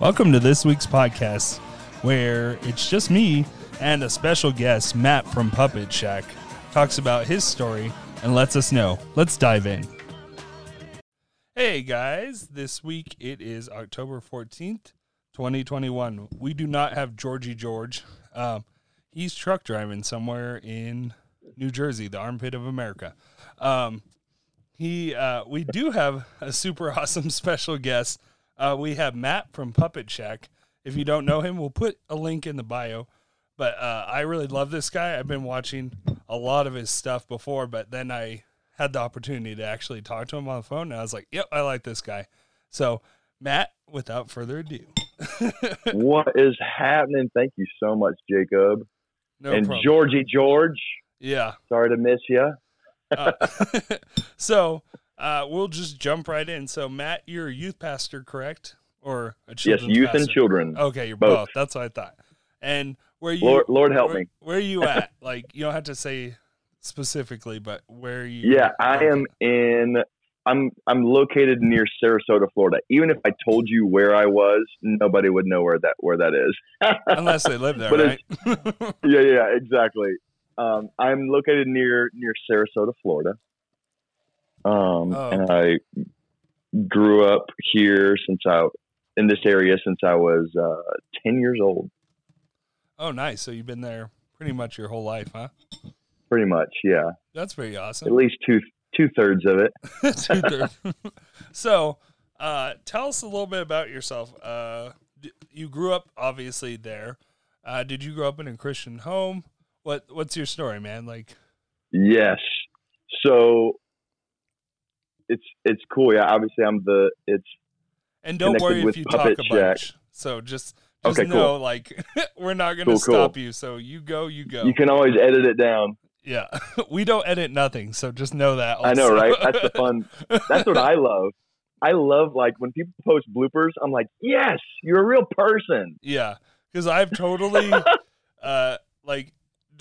Welcome to this week's podcast, where it's just me and a special guest, Matt from Puppet Shack, talks about his story and lets us know. Let's dive in. Hey guys, this week it is October 14th, 2021. We do not have Georgie George. Um, he's truck driving somewhere in New Jersey, the armpit of America. Um, he, uh, we do have a super awesome special guest. Uh, we have Matt from Puppet Shack. If you don't know him, we'll put a link in the bio. But uh, I really love this guy. I've been watching a lot of his stuff before, but then I had the opportunity to actually talk to him on the phone, and I was like, "Yep, I like this guy." So, Matt, without further ado, what is happening? Thank you so much, Jacob. no and problem. Georgie George. yeah. Sorry to miss you. Uh, so uh, we'll just jump right in. So, Matt, you're a youth pastor, correct? Or a Yes, youth and children. Okay, you're both. Both. That's what I thought. And where you, Lord, Lord help where, me. Where are you at? like, you don't have to say specifically, but where are you? Yeah, I am in. I'm I'm located near Sarasota, Florida. Even if I told you where I was, nobody would know where that where that is. Unless they live there, right? yeah, yeah, exactly. Um, I'm located near near Sarasota, Florida. Um, Oh. and I grew up here since I in this area since I was uh, ten years old. oh, nice. So you've been there pretty much your whole life, huh? Pretty much, yeah. That's pretty awesome. At least two two thirds of it. Two-thirds. so, uh, tell us a little bit about yourself. Uh, d- you grew up obviously there. Uh, did you grow up in a Christian home? What What's your story, man? Like, Yes. So it's it's cool. Yeah, obviously I'm the it's and don't worry if you talk a Shack. bunch. So just just Okay, cool. know, like, we're not going to Cool, cool. stop you. So you go, you go. you can always edit it down. yeah, we don't edit nothing. So just know that. I know, right? That's the fun. That's what I love. I love like when people post bloopers. I'm like, yes, you're a real person. Yeah, because I've totally, uh, like,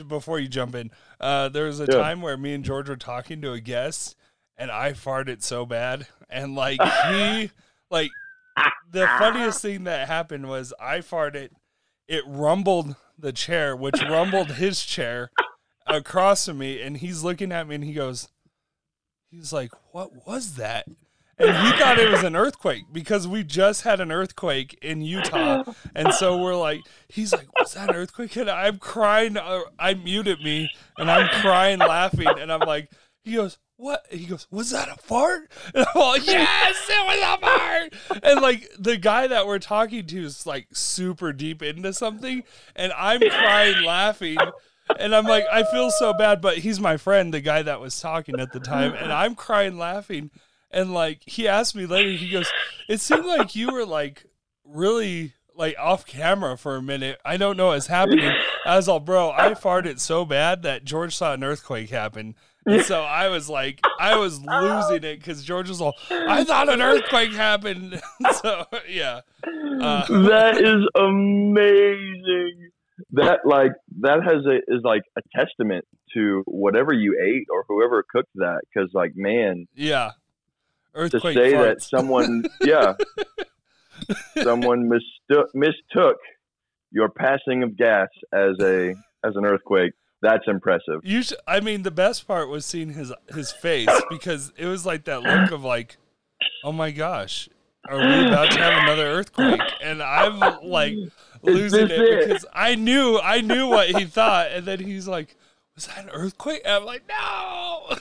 before you jump in, uh, there was a Yeah. time where me and George were talking to a guest, and I farted so bad, and like he, like, the funniest thing that happened was I farted, it rumbled the chair, which rumbled his chair across from me, and he's looking at me, and he goes, he's like, what was that? And he thought it was an earthquake because we just had an earthquake in Utah. And so we're like, he's like, was that an earthquake? And I'm crying. Uh, I muted me and I'm crying, laughing. And I'm like, he goes, what? He goes, was that a fart? And I'm like, yes, it was a fart. And like the guy that we're talking to is like super deep into something. And I'm crying, laughing. And I'm like, I feel so bad, but he's my friend, the guy that was talking at the time. And I'm crying, laughing. And like he asked me later, he goes, It seemed like you were like really like off camera for a minute. I don't know what's happening. I was all, bro, I farted so bad that George saw an earthquake happen. So I was like, I was losing it because George was all, I thought an earthquake happened. so yeah. Uh, that is amazing. That like that has a is like a testament to whatever you ate or whoever cooked that. Because like man, yeah. earthquake to say that someone yeah someone mistook mistook your passing of gas as a as an earthquake. That's impressive. You sh- I mean, the best part was seeing his his face because it was like that look of like, oh my gosh, are we about to have another earthquake? And I'm like losing it, it? because I knew I knew what he thought, and then he's like, was that an earthquake? And I'm like, no.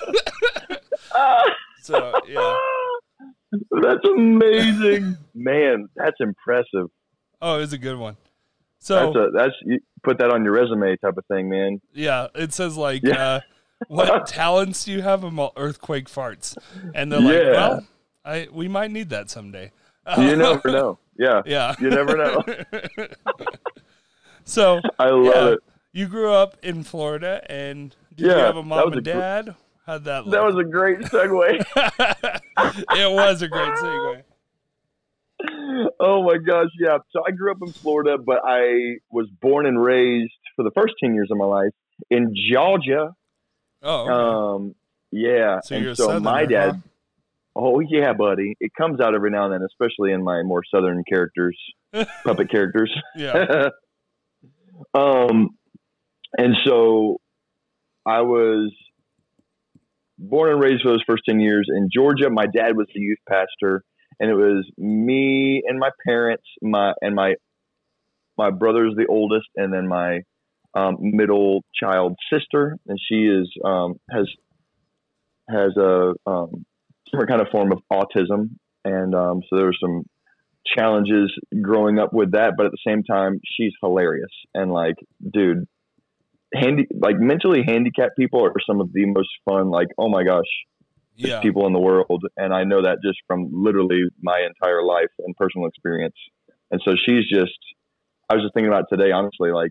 so yeah. That's amazing, man. That's impressive. Oh, it was a good one. So That's a that's you put that on your resume type of thing, man. Yeah, it says like, Yeah. uh, what talents do you have? I'm all earthquake farts, and they're like, Yeah. well, I we might need that someday. You never know. Yeah, Yeah, you never know. so I love yeah, it. you grew up in Florida, and did you have a mom and a gr- dad? How'd that look? That was a great segue. it was a great segue. Oh my gosh, yeah. So I grew up in Florida, but I was born and raised for the first ten years of my life in Georgia. Oh, okay. Um, yeah, so you're and so my dad, huh? Oh yeah, buddy. It comes out every now and then, especially in my more southern characters, puppet characters. Yeah. um, and so I was born and raised for those first 10 years in Georgia. My dad was the youth pastor and it was me and my parents, my, and my, my brother's the oldest and then my, um, middle child sister. And she is, um, has, has a, um, different kind of form of autism. And, um, so there were some challenges growing up with that, but at the same time, she's hilarious. And like, dude, handy like mentally handicapped people are some of the most fun like oh my gosh Yeah. people in the world and i know that just from literally my entire life and personal experience and so she's just i was just thinking about today honestly like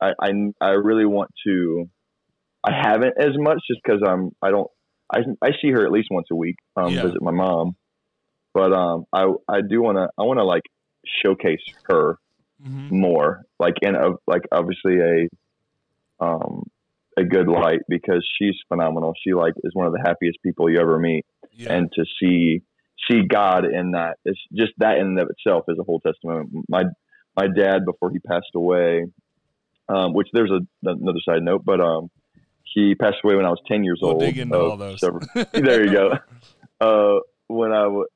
i i, I really want to i haven't as much just because i'm i don't I, I see her at least once a week um Yeah. visit my mom but um i i do want to i want to like showcase her Mhm. more like in a like obviously a um a good light because she's phenomenal she like is one of the happiest people you ever meet Yeah. and to see see god in that it's just that in and of itself is a whole testament my my dad before he passed away um which there's a another side note but um he passed away when i was 10 years we'll old dig into all those. several- there you go. Uh, when I w-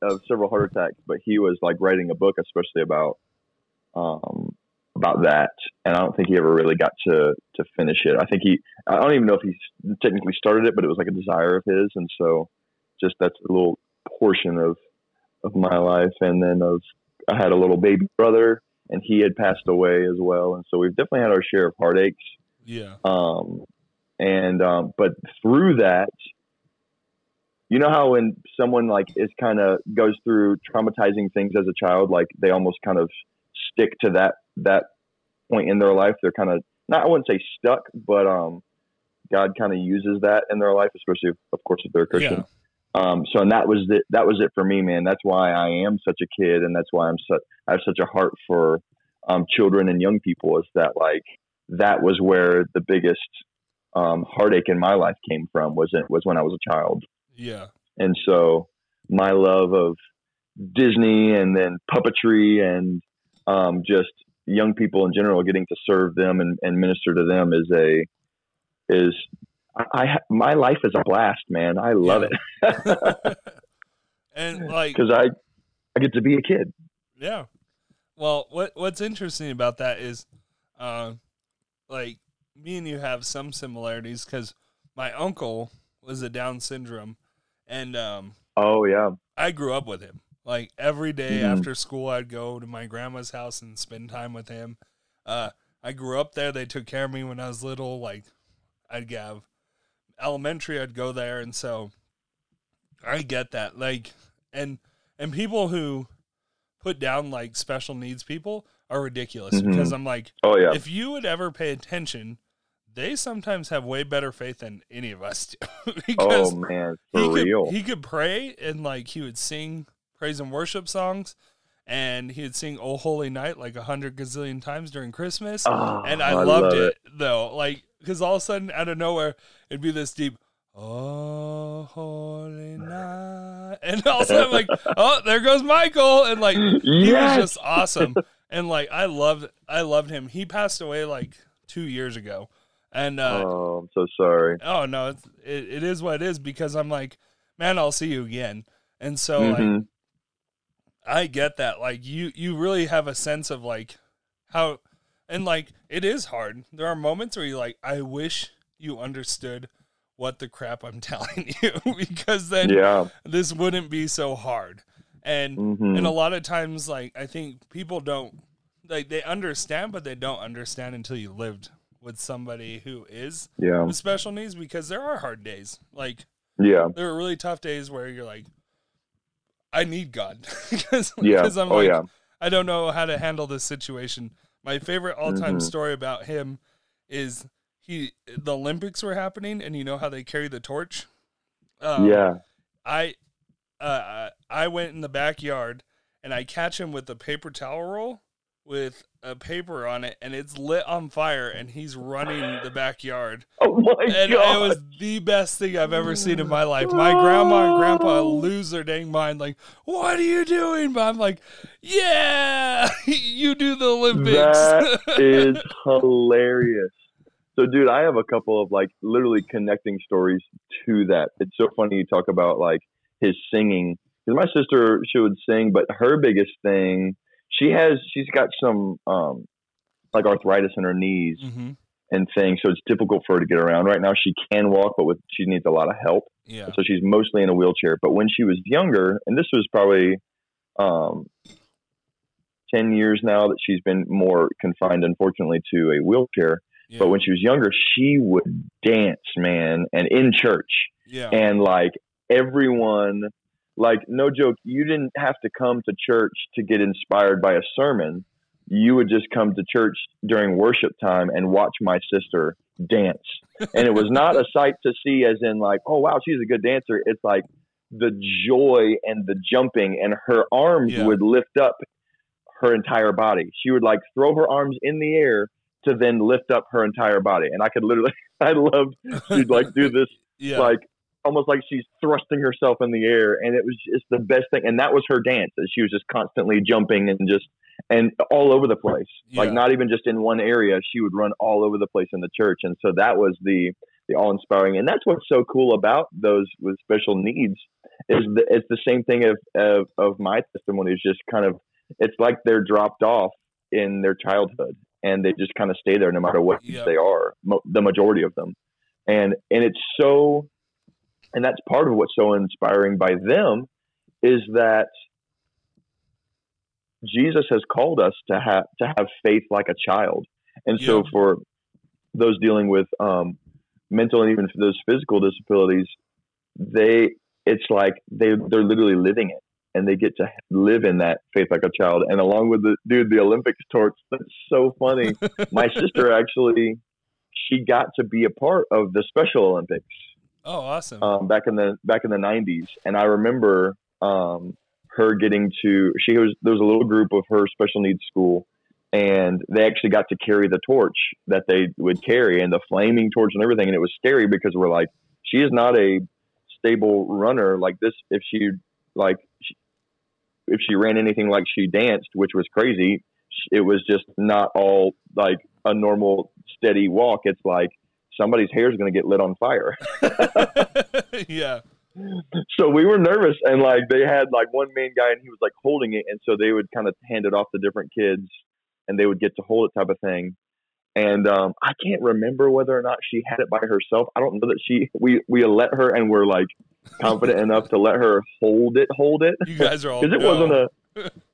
of several heart attacks, but he was like writing a book, especially about um, about that, and I don't think he ever really got to to finish it. I think he, I don't even know if he technically started it, but it was like a desire of his, and so just that's a little portion of of my life, and then of I had a little baby brother, and he had passed away as well, and so we've definitely had our share of heartaches. yeah. Um, and um, but through that, you know how when someone like is kind of goes through traumatizing things as a child, like they almost kind of stick to that that point in their life. They're kind of not I wouldn't say stuck, but um, God kind of uses that in their life, especially if, of course if they're a Christian. Um, so and that was it. That was it for me, man. That's why I am such a kid, and that's why I'm such. I have such a heart for um, children and young people. Is that like that was where the biggest um, heartache in my life came from? Was it was when I was a child, Yeah. and so my love of Disney and then puppetry and um, just young people in general, getting to serve them and, and minister to them is a is I, my life is a blast, man. I love Yeah. it and like because I I get to be a kid. Yeah. Well, what what's interesting about that is, uh, like me and you have some similarities because my uncle was a Down syndrome, and um, Oh yeah, I grew up with him. Like every day Mhm. after school, I'd go to my grandma's house and spend time with him. Uh, I grew up there. They took care of me when I was little. Like I'd have elementary, I'd go there, and so I get that. Like and and people who put down like special needs people are ridiculous Mhm. because I'm like, oh yeah, if you would ever pay attention, they sometimes have way better faith than any of us do. because oh man, he for could, real. He could pray and like he would sing praise and worship songs, and he would sing "Oh Holy Night" like a hundred gazillion times during Christmas. Oh, and I, loved love it, though, like because all of a sudden out of nowhere it'd be this deep. Oh, holy night. And all of a sudden, I'm like, oh, there goes Michael. And like, he Yes! was just awesome. And like, I loved, I loved him. He passed away like two years ago. And, uh, oh, I'm so sorry. oh no, it's, it, it is what it is because I'm like, man, I'll see you again. And so like, Mhm. I get that. Like you you really have a sense of like how and like it is hard. There are moments where you like I wish you understood what the crap I'm telling you because then yeah, this wouldn't be so hard. And Mhm. and a lot of times like I think people don't like they understand but they don't understand until you lived with somebody who is yeah, with special needs because there are hard days. Like yeah, there are really tough days where you're like I need God because yeah. I'm oh like yeah, I don't know how to handle this situation. My favorite all-time Mhm. story about him is he the Olympics were happening and you know how they carry the torch? Um, yeah. I uh I went in the backyard and I catch him with a paper towel roll with a paper on it, and it's lit on fire, and he's running the backyard. Oh my And god! it was the best thing I've ever seen in my life. My grandma and grandpa lose their dang mind, like, "What are you doing?" But I'm like, "Yeah, you do the Olympics." That is hilarious. So, dude, I have a couple of like literally connecting stories to that. It's so funny you talk about like his singing. Because my sister, she would sing, but her biggest thing, she has, she's got some um, like arthritis in her knees hmm and things, so it's difficult for her to get around. Right now, she can walk, but with she needs a lot of help. Yeah. So she's mostly in a wheelchair. But when she was younger, and this was probably um, 10 years now that she's been more confined, unfortunately, to a wheelchair. yeah. But when she was younger, she would dance, man, and in church. yeah. And like everyone, like, no joke, you didn't have to come to church to get inspired by a sermon. You would just come to church during worship time and watch my sister dance. And it was not a sight to see, as in, like, oh, wow, she's a good dancer. It's like the joy and the jumping, and her arms Yeah. would lift up her entire body. She would like throw her arms in the air to then lift up her entire body. And I could literally, I loved, she'd like do this yeah. like almost like she's thrusting herself in the air and it was just the best thing. And that was her dance that she was just constantly jumping and just and all over the place. Like not even just in one area she would run all over the place in the church. And so that was the the all inspiring and that's what's so cool about those with special needs is the, it's the same thing of, of of my testimony is just kind of it's like they're dropped off in their childhood and they just kind of stay there no matter what Yeah. they are mo- the majority of them. And and it's so and that's part of what's so inspiring by them is that Jesus has called us to have to have faith like a child, and so for those dealing with um, mental and even those physical disabilities, they it's like they they're literally living it, and they get to live in that faith like a child. And along with the dude, the Olympics torch, that's so funny. My sister actually, she got to be a part of the Special Olympics oh, awesome. um, back in the back in the '90s, and I remember um, her getting to. She was there was a little group of her special needs school, and they actually got to carry the torch that they would carry and the flaming torch and everything, and it was scary because we're like, she is not a stable runner like this. If she like, she, if she ran anything like she danced, which was crazy, it was just not all like a normal steady walk. It's like somebody's hair is going to get lit on fire. yeah. so we were nervous and like they had like one main guy and he was like holding it and so they would kind of hand it off to different kids and they would get to hold it type of thing and um, i can't remember whether or not she had it by herself i don't know that she we we let her and we're like confident enough to let her hold it hold it You guys are all because it no. wasn't a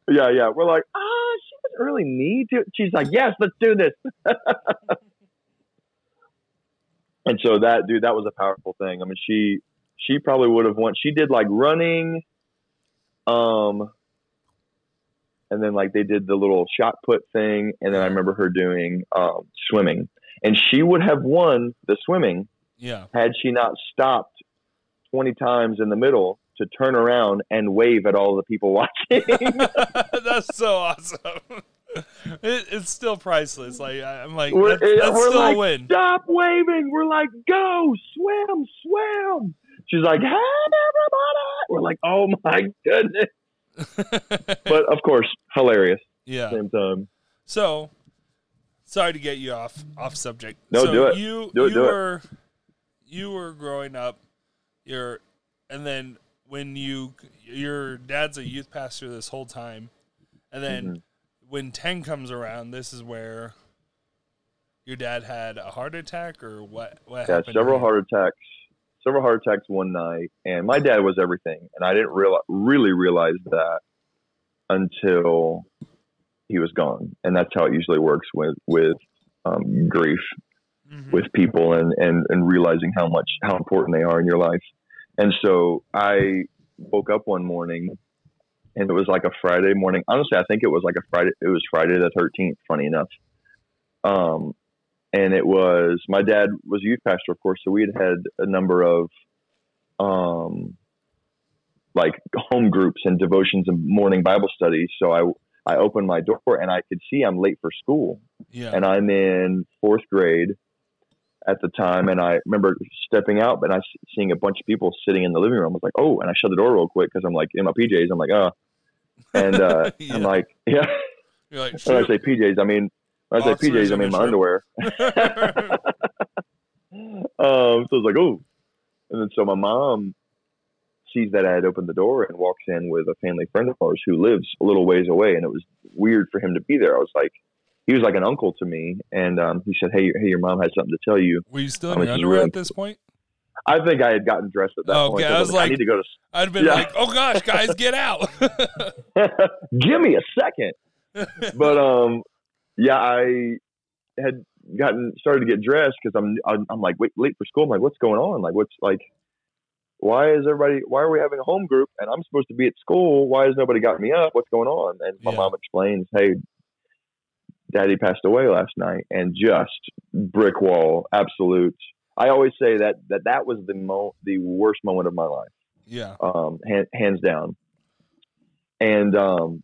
yeah yeah we're like ah she doesn't really need to she's like yes let's do this and so that dude that was a powerful thing i mean she she probably would have won she did like running um and then like they did the little shot put thing and then i remember her doing um swimming and she would have won the swimming Yeah. had she not stopped 20 times in the middle to turn around and wave at all the people watching. that's so awesome. It, it's still priceless. Like I'm like, We're- that's, that's we're still like, a win. Stop waving. We're like, go, swim, swim. She's like, hey, everybody. We're like, oh my goodness. But of course, hilarious yeah. same time. So, sorry to get you off off subject. No, so do it. You Do it, you do it. were you were growing up. You're, and then when you your dad's a youth pastor this whole time, and then Mhm. When ten comes around, this is where your dad had a heart attack or what? What Yeah, several heart attacks. Several heart attacks one night, and my dad was everything, and I didn't real, really realize that until he was gone, and that's how it usually works with with um, grief Mhm. with people and, and and realizing how much how important they are in your life. And so I woke up one morning, and it was like a Friday morning. Honestly, I think it was like a Friday. It was Friday the thirteenth. Funny enough. Um, and it was my dad was a youth pastor, of course, so we had had a number of um, like home groups and devotions and morning Bible studies. So I I opened my door and I could see I'm late for school. Yeah. And I'm in fourth grade at the time. And I remember stepping out, but I seeing a bunch of people sitting in the living room. I was like, oh, and I shut the door real quick because I'm like in my PJs. I'm like, oh. And uh, Yeah. I'm like, yeah. You're like, When I say PJs, I mean, when I say PJs, I mean my underwear. Um, so I was like, oh. And then so my mom sees that I had opened the door and walks in with a family friend of ours who lives a little ways away. And it was weird for him to be there. I was like, he was like an uncle to me. And um, he said, hey, hey, your mom has something to tell you. Were you still in your underwear really- at this point? I think I had gotten dressed at that point. okay. so I was like, I need to go to I'd been Yeah. like, oh gosh, guys, get out. give me a second. But um, yeah, I had gotten started to get dressed because I'm, I'm I'm like wait late for school. I'm like, what's going on? Like, what's like, why is everybody? Why are we having a home group and I'm supposed to be at school? Why has nobody got me up? What's going on? And my Yeah. mom explains, hey, daddy passed away last night, and just brick wall, absolute. I always say that that that was the mo- the worst moment of my life yeah. um, hand, hands down. And um,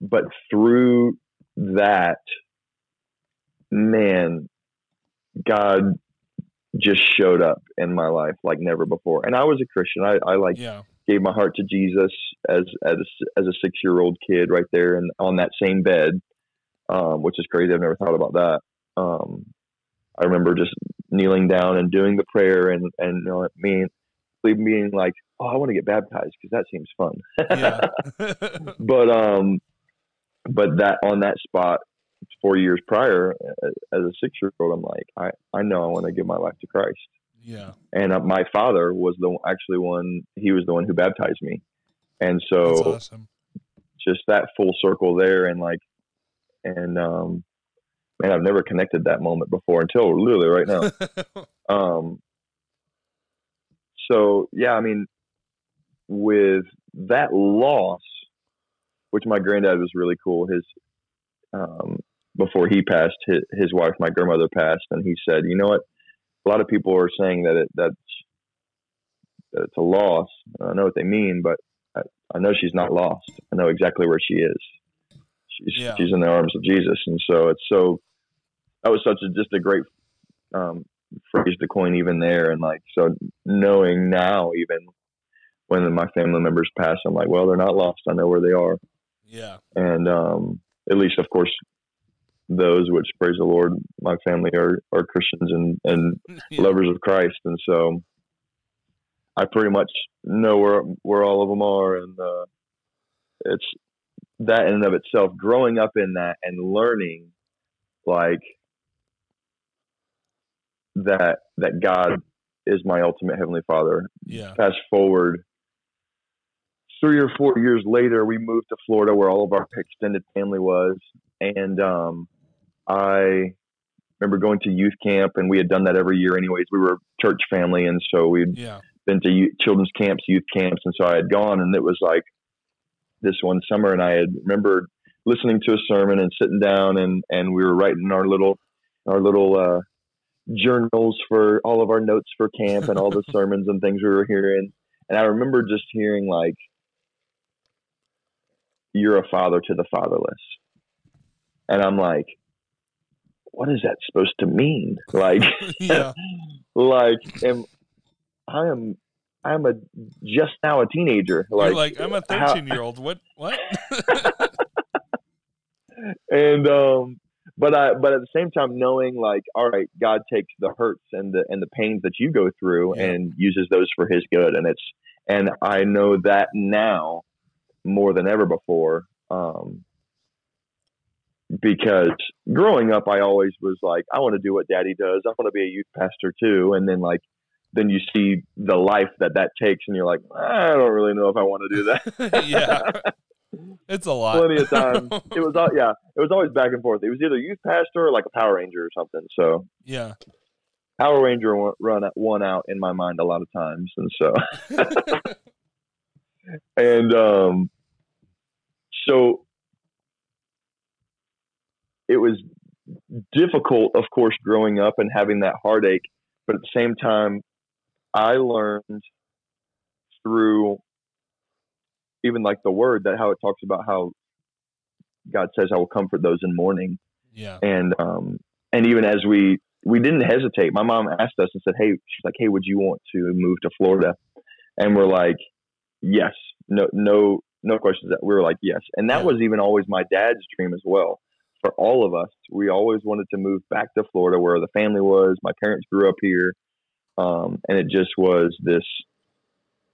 but through that, man, God just showed up in my life like never before. And I was a Christian. I, I like Yeah. gave my heart to Jesus as as as a six year old kid right there and on that same bed, um, which is crazy. I've never thought about that. Um, I remember just kneeling down and doing the prayer and and you know, me being like, oh, I want to get baptized because that seems fun. Yeah. but um, but that on that spot four years prior, as a six year old, I'm like, I I know I want to give my life to Christ yeah. and uh, my father was the actually one he was the one who baptized me and so awesome. just that full circle there and like and um man i've never connected that moment before until literally right now. Um so yeah i mean with that loss which my granddad was really cool his um before he passed his, his wife my grandmother passed and he said you know what? A lot of people are saying that it that's that it's a loss. I know what they mean but I, I know she's not lost. I know exactly where she is she's Yeah. she's in the arms of jesus and so it's so that was such a just a great um phrase to coin even there and like so knowing now even when my family members pass i'm like well they're not lost i know where they are yeah. and um at least of course those which praise the lord my family are are christians and and Yeah. lovers of christ and so i pretty much know where where all of them are and uh it's that in and of itself growing up in that and learning like that that god is my ultimate heavenly father Yeah. fast forward three or four years later we moved to florida where all of our extended family was and um, i remember going to youth camp and we had done that every year anyways we were church family and so we'd Yeah. been to youth, children's camps youth camps and so i had gone and it was like this one summer and i had remembered listening to a sermon and sitting down and and we were writing our little our little uh journals for all of our notes for camp and all the sermons and things we were hearing. And I remember just hearing like, "You're a father to the fatherless," and I'm like, "What is that supposed to mean?" Like, Yeah. like, am I am I'm a just now a teenager. You're Like, like, I'm a how- 13 year old. What? What? and um but I but at the same time knowing like all right God takes the hurts and the and the pains that you go through Yeah. and uses those for his good and it's and I know that now more than ever before um because growing up I always was like I want to do what daddy does I want to be a youth pastor too and then like then you see the life that that takes and you're like I don't really know if I want to do that yeah. It's a lot. plenty of time. It was all yeah. It was always back and forth. It was either youth pastor or like a Power Ranger or something. So yeah. Power Ranger run one out in my mind a lot of times, and so and um, so it was difficult, of course, growing up and having that heartache. But at the same time, I learned through even like the word that how it talks about how God says, "I will comfort those in mourning." Yeah. And um, and even as we we didn't hesitate. My mom asked us and said, "Hey, she's like, hey, would you want to move to Florida?" And we're like, "Yes." No, no, no questions. That we were like, "Yes." And that Yeah. was even always my dad's dream as well. For all of us, we always wanted to move back to Florida, where the family was. My parents grew up here, um, and it just was this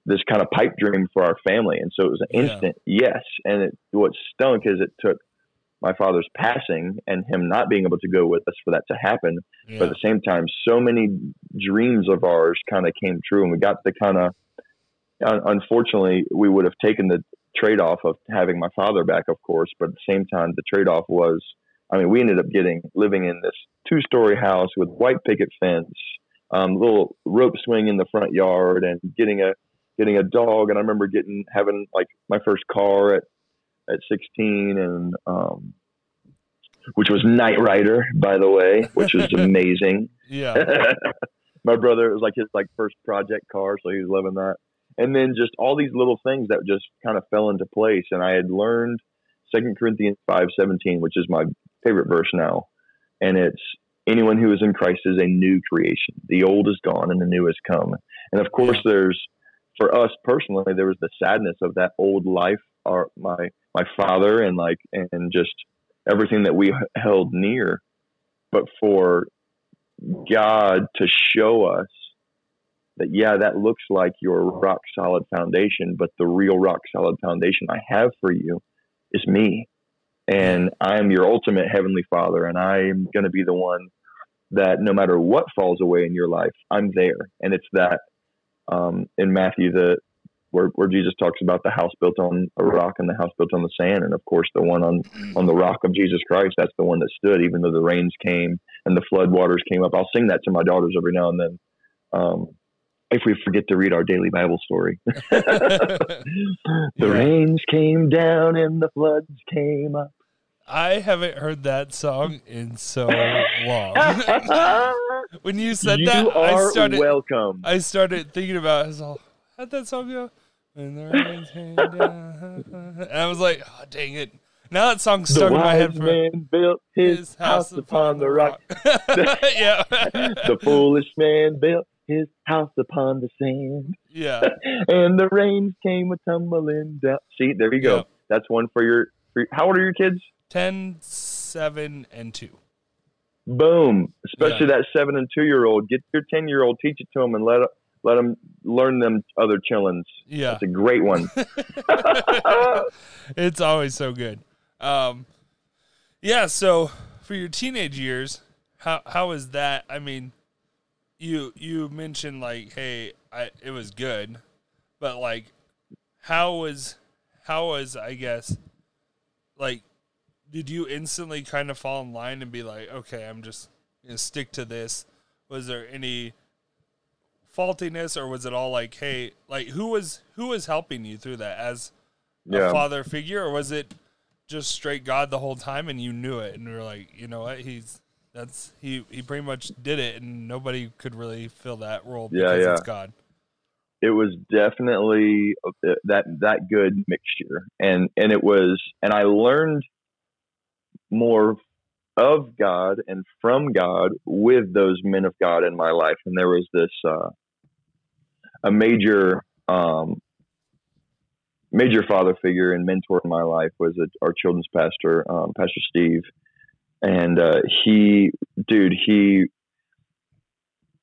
this kind of pipe dream for our family. And so it was an Yeah. instant yes. And it, what stunk is it took my father's passing and him not being able to go with us for that to happen. Yeah. But at the same time, so many dreams of ours kind of came true, and we got the kind of. Unfortunately, we would have taken the trade off of having my father back, of course. But at the same time, the trade off was, I mean, we ended up getting living in this two story house with white picket fence, um, little rope swing in the front yard, and getting a getting a dog. And I remember getting having like my first car at at 16, and um, which was Knight Rider, by the way, which was amazing. yeah. my brother it was like his like first project car so he was loving that and then just all these little things that just kind of fell into place and i had learned second corinthians 5 17 which is my favorite verse now and it's anyone who is in christ is a new creation. The old is gone and the new has come. And of course there's for us personally there was the sadness of that old life our my my father and like and just everything that we held near. But for God to show us that, yeah, that looks like your rock solid foundation, but the real rock solid foundation I have for you is me. And I am your ultimate heavenly father, and I am going to be the one that no matter what falls away in your life, I'm there. And it's that um, in Matthew, the where, where Jesus talks about the house built on a rock and the house built on the sand, and of course the one on on the rock of Jesus Christ. That's the one that stood, even though the rains came and the flood waters came up. I'll sing that to my daughters every now and then. Um, if we forget to read our daily Bible story, the Yeah. rains came down and the floods came up. I haven't heard that song in so long. when you said you that, I started. welcome. I started thinking about. it. I was all, how'd that song go? When the rains came down, and I was like, oh dang it! Now that song's the stuck in my head for man built his, house upon the rock. yeah, the foolish man built his house upon the sand. yeah, and the rains came a tumbling down. See, there you go. Yep. That's one for your, for your. How old are your kids? 10, 7, and two. Boom. Especially Yeah. that seven and two year old. Get your ten year old, teach it to them, and let let them learn them other chillins. Yeah, It's a great one. it's always so good. Um, yeah. So for your teenage years, how how was that? I mean, you you mentioned like, hey, I it was good, but like, how was how was I guess, like, did you instantly kind of fall in line and be like, okay, I'm just gonna stick to this? Was there any faultiness, or was it all like, hey, like who was who was helping you through that as a Yeah. father figure, or was it just straight God the whole time and you knew it and you were like, you know what, he's that's he he pretty much did it and nobody could really fill that role Yeah, because yeah. it's God. it was definitely uh, that that good mixture and and it was and i learned more of god and from god with those men of god in my life and there was this uh a major um major father figure and mentor in my life was a, our children's pastor um, pastor steve and uh he dude he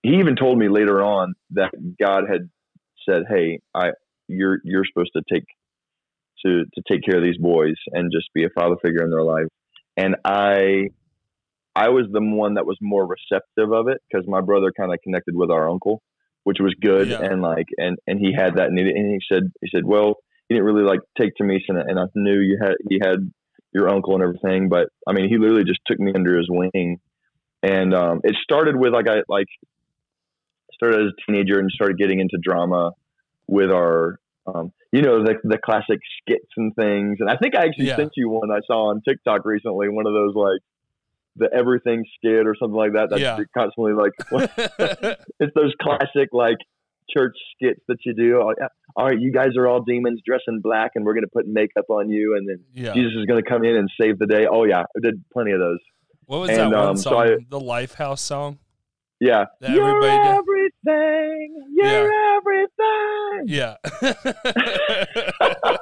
he even told me later on that god had said, "Hey, I you're you're supposed to take to to take care of these boys and just be a father figure in their life." And I I was the one that was more receptive of it because my brother kind of connected with our uncle, which was good. Yeah. And like and and he had that and he, and he said he said, "Well, he didn't really like take to me, and, and I knew you had he had your uncle and everything, but I mean, he literally just took me under his wing." And um, it started with like I like started as a teenager and started getting into drama with our um, you know the the classic skits and things and i think i actually Yeah. sent you one i saw on tiktok recently one of those like the everything skit or something like that that's Yeah. constantly like it's those classic like church skits that you do. Yeah. All right, you guys are all demons, dress in black, and we're going to put makeup on you, and then Yeah. Jesus is going to come in and save the day. Oh yeah, I did plenty of those. What was And, that one um, so song? I- the Lifehouse song? Yeah, That everybody? Everything. You're everything. Yeah.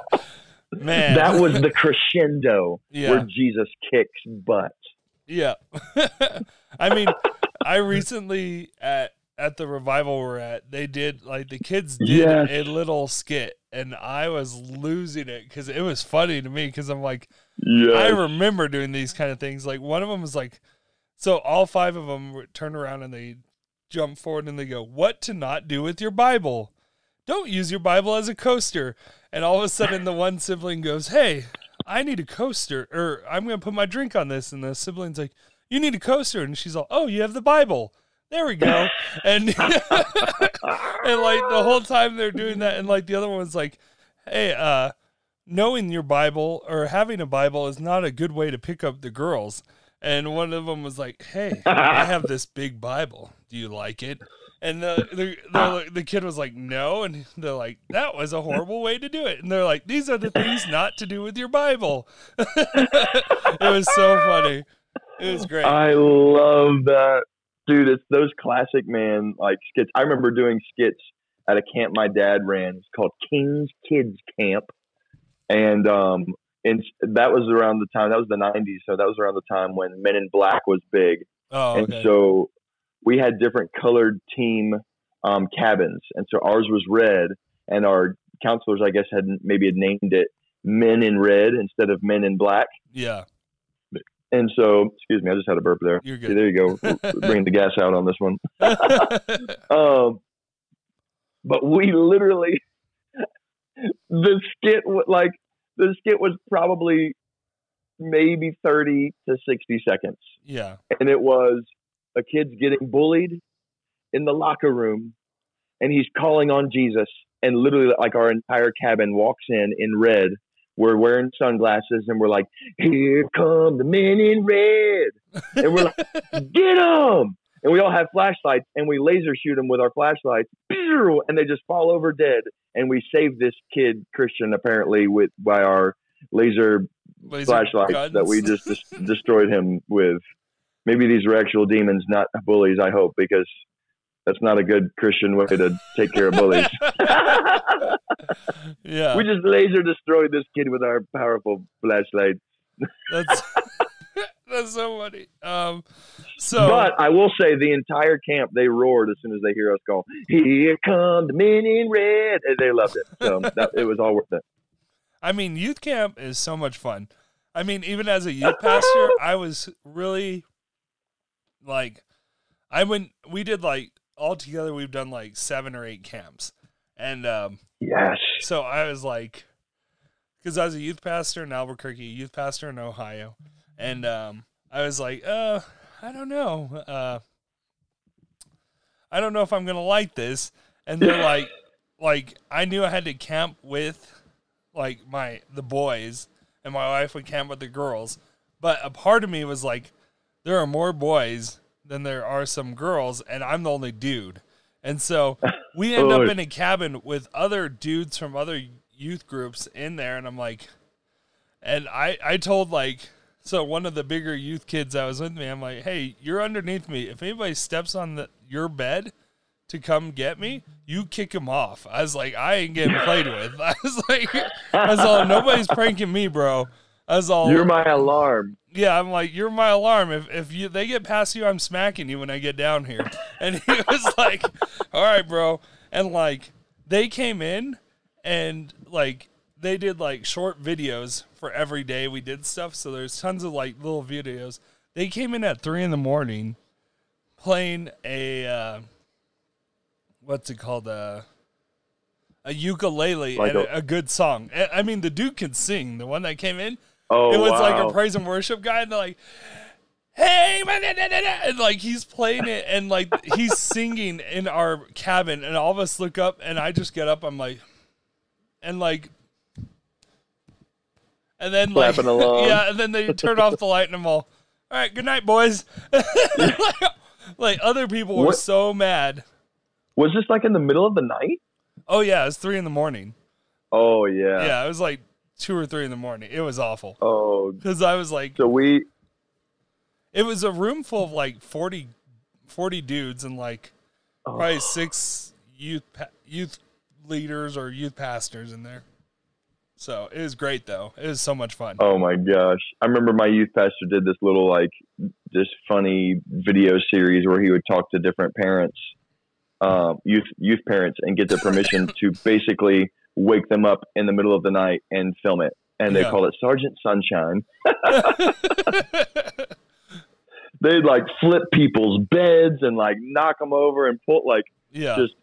Man. That was the crescendo Yeah. where Jesus kicks butt. Yeah. I mean, I recently at at the revival we're at, they did like the kids did Yes. a little skit and I was losing it cuz it was funny to me cuz I'm like Yeah. I remember doing these kind of things. Like one of them was like so all five of them would turn around and they jump forward and they go, "What to not do with your Bible? Don't use your Bible as a coaster." And all of a sudden the one sibling goes, "Hey, I need a coaster or I'm going to put my drink on this." And the sibling's like, "You need a coaster." And she's like, "Oh, you have the Bible." There we go. And and like the whole time they're doing that and like the other one's like, "Hey, uh knowing your Bible or having a Bible is not a good way to pick up the girls." And one of them was like, "Hey, I have this big Bible. Do you like it?" And the the, the the kid was like, "No," and they're like, "That was a horrible way to do it." And they're like, "These are the things not to do with your Bible." it was so funny. It was great. I love that, dude. It's those classic man like skits. I remember doing skits at a camp my dad ran. It's called King's Kids Camp, and um, and that was around the time. That was the '90s, so that was around the time when Men in Black was big. oh, and so we had different colored team um, cabins, and so ours was red, and our counselors, I guess, had maybe had named it Men in Red instead of Men in Black. yeah, And so, excuse me, I just had a burp there. you're See, good. there you go, bringing the gas out on this one. Um, but we literally, the skit, like the skit was probably maybe thirty to sixty seconds. yeah, and it was a kid's getting bullied in the locker room and he's calling on Jesus and literally like our entire cabin walks in in red. We're wearing sunglasses and we're like here come the men in red. And we're like get them and we all have flashlights and we laser shoot them with our flashlights. And they just fall over dead. And we save this kid Christian apparently with by our laser Laser flashlights guns. that we just des- destroyed him with. Maybe these are actual demons, not bullies. I hope because that's not a good Christian way to take care of bullies. yeah, we just laser destroyed this kid with our powerful flashlight. that's that's so funny. Um, so But I will say, the entire camp they roared as soon as they hear us go, "Here come the men in red," and they loved it. So that, it was all worth it. I mean, youth camp is so much fun. I mean, even as a youth pastor, I was really like, I went. We did like all together. We've done like seven or eight camps, and um, Yes. so I was like, because I was a youth pastor in Albuquerque, youth pastor in Ohio, and um, I was like, uh, I don't know, uh, I don't know if I'm gonna like this. And they're like, like I knew I had to camp with like my the boys, and my wife would camp with the girls, but a part of me was like, there are more boys than there are some girls, and I'm the only dude. And so we end up Oh. in a cabin with other dudes from other youth groups in there, and I'm like, and I I told like so one of the bigger youth kids that was with me, I'm like, hey, you're underneath me. If anybody steps on the your bed to come get me, you kick him off. I was like, I ain't getting played with. I was like, I was all, nobody's pranking me, bro. I was all, You're my alarm. Yeah, I'm like, you're my alarm. If if you they get past you, I'm smacking you when I get down here. And he was like, all right, bro. And like they came in and like they did like short videos for every day we did stuff. So there's tons of like little videos. They came in at three in the morning playing a uh, what's it called? Uh, a ukulele Like and a- a, good song. I- I mean, the dude can sing. The one that came in, Oh, it was like a praise and worship guy, and they're like, "Hey, and like he's playing it, and like he's singing in our cabin, and all of us look up, and I just get up, I'm like, and like, and then like, along. yeah, and then they turn off the light, and I'm all, "All right, good night, boys." like, like, other people were What- so mad. Was this like in the middle of the night? Oh yeah, it was three in the morning. Oh yeah. Yeah, it was like two or three in the morning. It was awful Oh, because I was like, so we. it was a room full of like 40, 40 dudes and like Oh, probably six youth youth leaders or youth pastors in there. So it was great though. It was so much fun. oh my gosh! I remember my youth pastor did this little like this funny video series where he would talk to different parents, um, youth youth parents, and get their permission to basically wake them up in the middle of the night and film it. And they Yeah. call it Sergeant Sunshine. They'd like flip people's beds and like knock them over and pull like yeah. just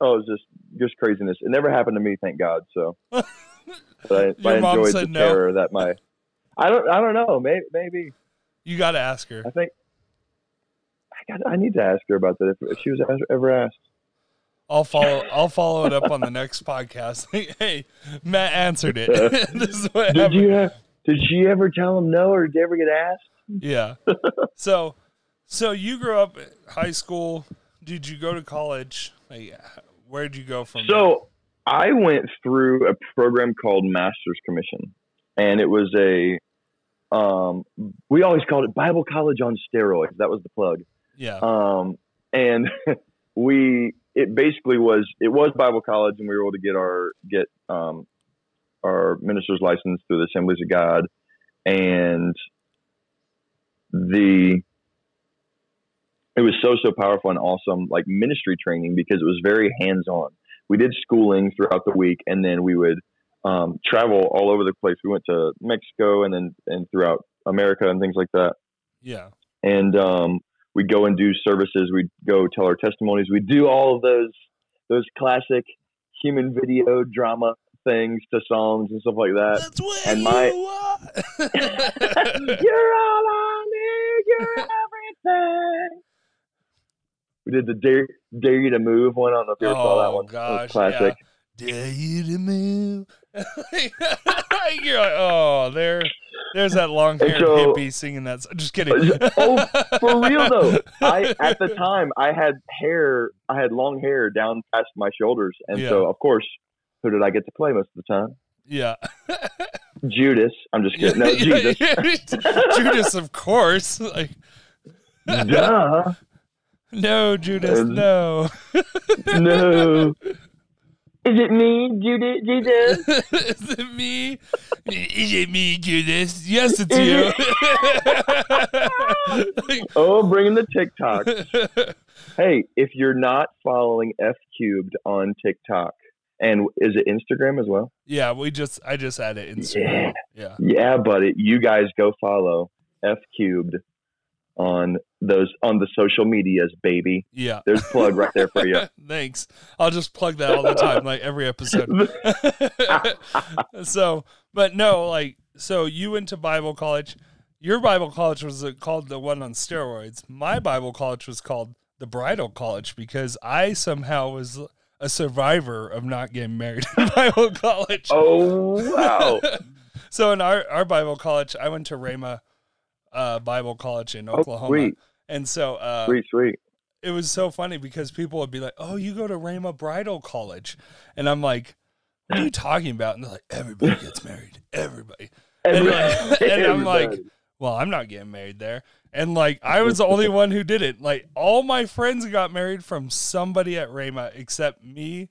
oh, it was just just craziness. It never happened to me, thank God. So, but I, Your I mom enjoyed said the no? terror that my I don't I don't know maybe maybe you got to ask her. I think I got I need to ask her about that if, if she was ever asked. I'll follow. I'll follow it up on the next podcast. hey, Matt answered it. this is what Did happened. you have, did she ever tell him no or did you ever get asked? Yeah. So, so you grew up high school. Did you go to college? Like, where did you go from? So I went through a program called Master's Commission, and it was a um, we always called it Bible College on steroids. That was the plug. yeah. Um, and we it basically was it was Bible college, and we were able to get our get um, our minister's license through the Assemblies of God, and the it was so so powerful and awesome like ministry training because it was very hands on. We did schooling throughout the week, and then we would um, travel all over the place. We went to Mexico and then and throughout America and things like that Yeah. and um, we'd go and do services. We'd go tell our testimonies. We'd do all of those those classic human video drama things to songs and stuff like that. That's what and my- you you're all I need. You're everything. We did the dare, dare you to move one. I don't know if you ever saw that oh, one. It gosh. classic. Yeah. Dare you to move? You're like, oh, there, there's that long haired so- hippie singing that. song. Just kidding. Oh, For real though, I at the time I had hair. I had long hair down past my shoulders, and so of course, who did I get to play most of the time? yeah. Judas. I'm just kidding. No, Yeah, Jesus. Judas, of course. Like, Duh. no, Judas, And- no. No. Is it me, Judas? Jesus? Is it me? Is it me, Judas? Yes, it's you. Oh, bringing the TikTok. Hey, if you're not following F Cubed on TikTok, and is it Instagram as well? yeah, we just I just added Instagram. Yeah. Yeah, buddy. You guys go follow F Cubed on those on the social medias, baby. Yeah. There's a plug right there for you. Thanks. I'll just plug that all the time, like every episode. so, but no, like, so you went to Bible college. Your Bible college was uh, called the one on steroids. My Bible college was called the Bridal College because I somehow was a survivor of not getting married in Bible college. Oh wow. So in our, our Bible college, I went to Rhema uh, Bible College in Oh, Oklahoma. sweet, And so uh, sweet, sweet. it was so funny because people would be like, "Oh, you go to Rhema Bridal College," and I'm like, "What are you talking about?" And they're like, "Everybody gets married, everybody." And, like- and I'm like, "Well, I'm not getting married there." And like, I was the only one who did it. Like, all my friends got married from somebody at Rhema except me,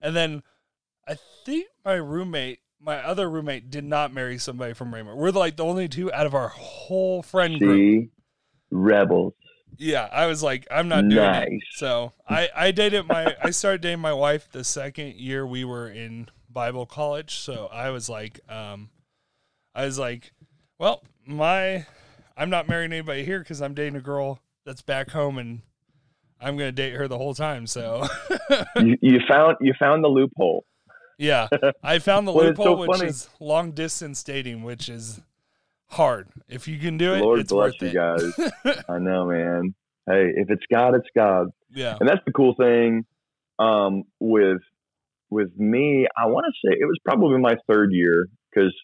and then I think my roommate. My other roommate did not marry somebody from Rhema. We're like the only two out of our whole friend group. Rebels. Yeah, I was like, I'm not doing it. So I I dated my I started dating my wife the second year we were in Bible college. So I was like, um, I was like, well, my I'm not marrying anybody here because I'm dating a girl that's back home and I'm gonna date her the whole time. So you, you found you found the loophole. yeah, I found the Well, loophole, so which funny. is long distance dating, which is hard. If you can do it, Lord bless you it. guys. I know, man. Hey, if it's God, it's God. Yeah, and that's the cool thing um, with with me. I want to say it was probably my third year because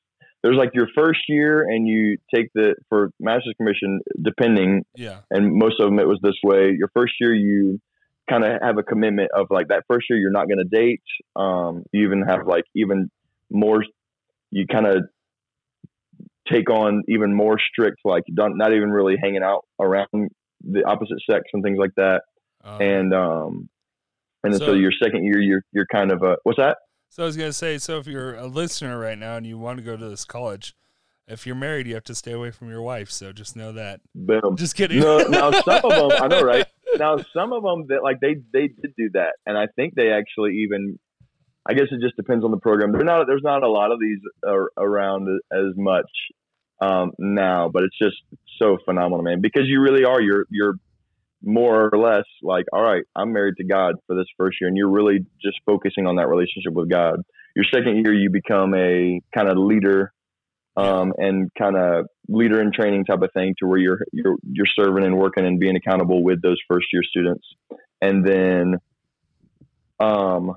there's like your first year, and you take the for master's commission, depending, yeah, and most of them it was this way. Your first year, you kind of have a commitment of like that first year you're not going to date. Um, you even have like even more. You kind of take on even more strict, like don't, not even really hanging out around the opposite sex and things like that. And um, and so, So- your second year, you're you're kind of a what's that? so I was gonna say, so if you're a listener right now and you want to go to this college, if you're married, you have to stay away from your wife. So just know that. Boom. Just kidding. No, now some of them, I know, right? Now some of them that like they they did do that, and I think they actually even. I guess it just depends on the program. There's not there's not a lot of these ar- around as much um, now, but it's just so phenomenal, man. Because you really are you're you're more or less like, all right, I'm married to God for this first year, and you're really just focusing on that relationship with God. Your second year, you become a kind of leader um, and kind of leader in training type of thing to where you're you're you're serving and working and being accountable with those first year students and then um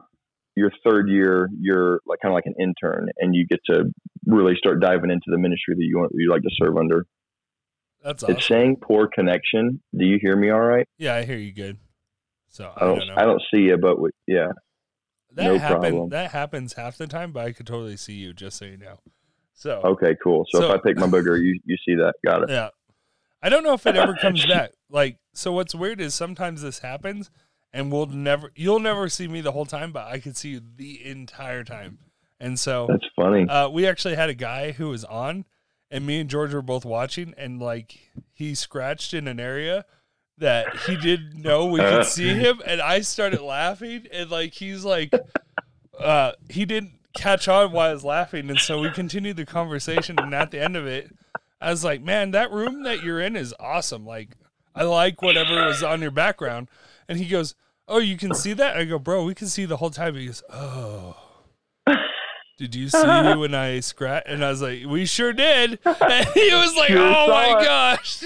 your third year you're like kind of like an intern and you get to really start diving into the ministry that you want you like to serve under That's awesome. it's saying poor connection do you hear me all right yeah, I hear you good. So I i don't don't know. i don't see you but we, yeah that no happen, problem. That happens half the time, but I could totally see you. Just so you know. So okay cool so, So- if i pick my booger you you see that got it Yeah. I don't know if it ever comes back. Like, so what's weird is sometimes this happens and we'll never, you'll never see me the whole time, but I could see you the entire time. And so, that's funny uh, we actually had a guy who was on and me and George were both watching and like he scratched in an area that he didn't know we could see him. And I started laughing and like, he's like, uh, he didn't catch on while I was laughing. And so we continued the conversation. And at the end of it, I was like, man, that room that you're in is awesome. Like, I like whatever was on your background. And he goes, oh, you can see that? I go, bro, we can see the whole time. He goes, oh. Did you see me when I scratch? And I was like, we sure did. And he was like, Sure oh my it." gosh.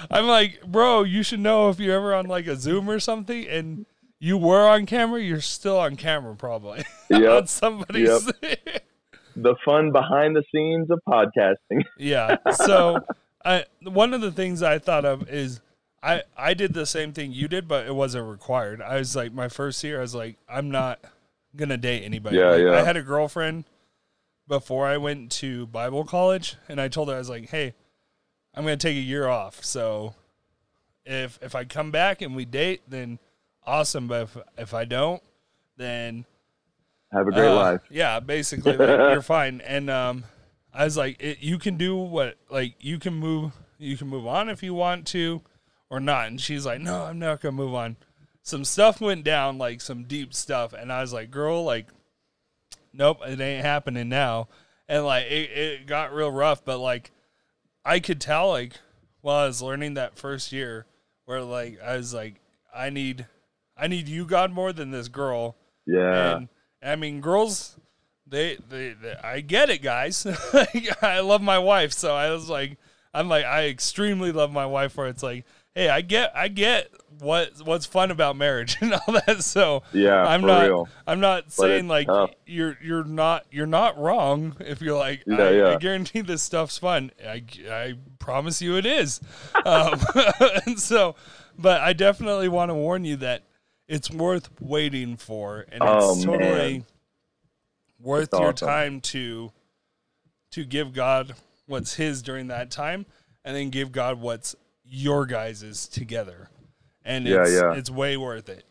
I'm like, bro, you should know if you're ever on like a Zoom or something and you were on camera, you're still on camera probably. on yep somebody's. the fun behind the scenes of podcasting yeah. So I one of the things I thought of is I I did the same thing you did, but it wasn't required. I was like my first year, I was like, I'm not gonna date anybody. Yeah, Like, yeah. I had a girlfriend before I went to Bible college, and I told her I was like, hey, I'm gonna take a year off. So if if I come back and we date, then awesome. But if if I don't, then have a great uh, life Yeah, basically, like, you're fine. And um, I was like, it, you can do what, like, you can move, you can move on if you want to, or not. And she's like, no, I'm not gonna move on. Some stuff went down, like some deep stuff, and I was like, girl, like, nope, it ain't happening now. And like, it, it got real rough, but like, I could tell, like, while I was learning that first year, where like I was like, I need, I need you, God, more than this girl. yeah And I mean, girls, they, they, they I get it, guys. like, I love my wife, so I was like, I'm like, I extremely love my wife. Where it's like, hey, I get, I get what what's fun about marriage and all that. So Yeah, I'm not, real. I'm not saying like tough. you're you're not you're not wrong if you're like, Yeah, I, I guarantee this stuff's fun. I I promise you it is. Um, and so, but I definitely want to warn you that it's worth waiting for, and Oh, it's totally man. worth That's your awesome. time to to give God what's His during that time, and then give God what's your guys's together, and Yeah, it's yeah. it's way worth it.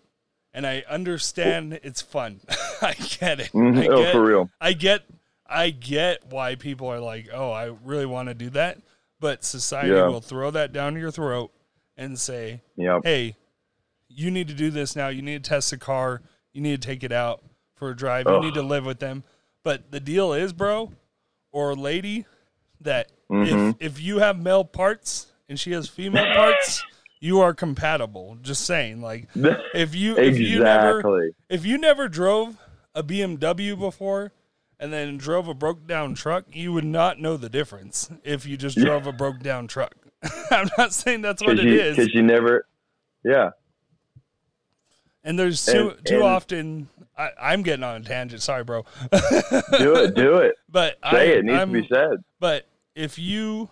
And I understand it's fun. I get it. Mhm. I oh for real I get I get why people are like, "Oh, I really want to do that." But society Yeah. will throw that down your throat and say, yep "Hey, you need to do this now. You need to test the car. You need to take it out for a drive. Ugh. You need to live with them." But the deal is, bro, or lady, that Mhm. if if you have male parts and she has female parts, you are compatible. Just saying, like if you if you never if you never drove a BMW before and then drove a broke down truck, you would not know the difference if you just drove a broke down truck. I'm not saying that's what it you is. because you never yeah And there's too and- too and- often I, I'm getting on a tangent, sorry bro. do it do it But say I, it, it needs I'm, to be said But if you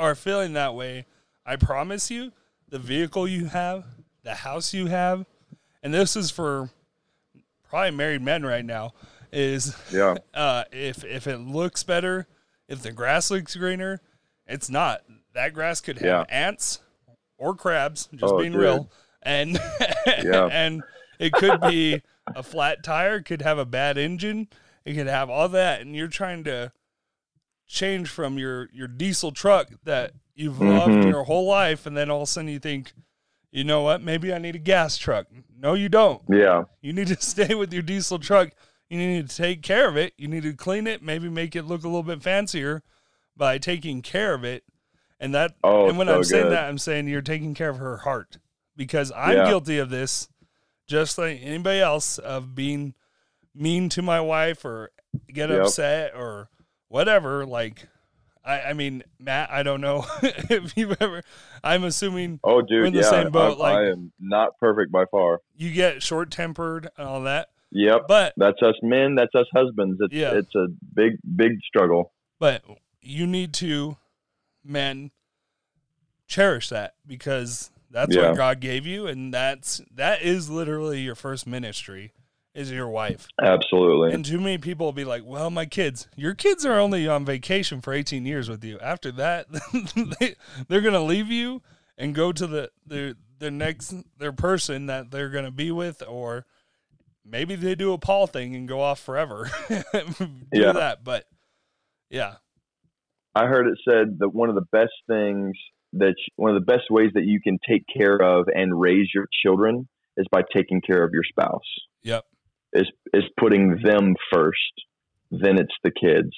are feeling that way, I promise you, the vehicle you have the house you have, and this is for probably married men right now, is Yeah. uh, if if it looks better, if the grass looks greener, it's not. That grass could have Yeah. ants or crabs, just Oh, being dude. real, and Yeah. and it could be a flat tire, could have a bad engine, it could have all that, and you're trying to change from your your diesel truck that you've loved Mhm. your whole life, and then all of a sudden you think, you know what, maybe I need a gas truck. No, you don't. Yeah. You need to stay with your diesel truck. You need to take care of it. You need to clean it, maybe make it look a little bit fancier by taking care of it. And that Oh, and when so I'm saying that, I'm saying you're taking care of her heart because I'm Yeah. guilty of this just like anybody else of being mean to my wife or get Yep. upset or whatever like I, I mean, Matt, I don't know if you've ever. I'm assuming Oh, dude. We're in the yeah. same boat, I, like- I am not perfect by far. you get short tempered and all that, Yep. but That's us men. That's us husbands. It's Yeah. it's a big big struggle. but you need to men cherish that because that's Yeah. what God gave you and that's that is literally your first ministry is your wife. Absolutely. And too many people will be like, "Well, my kids. Your kids are only on vacation for 18 years with you. After that, they, they're going to leave you and go to the their their next their person that they're going to be with or maybe they do a Paul thing and go off forever. do Yeah. that, but yeah. I heard it said that one of the best things that one of the best ways that you can take care of and raise your children is by taking care of your spouse. Yep. Is is putting them first, then it's the kids.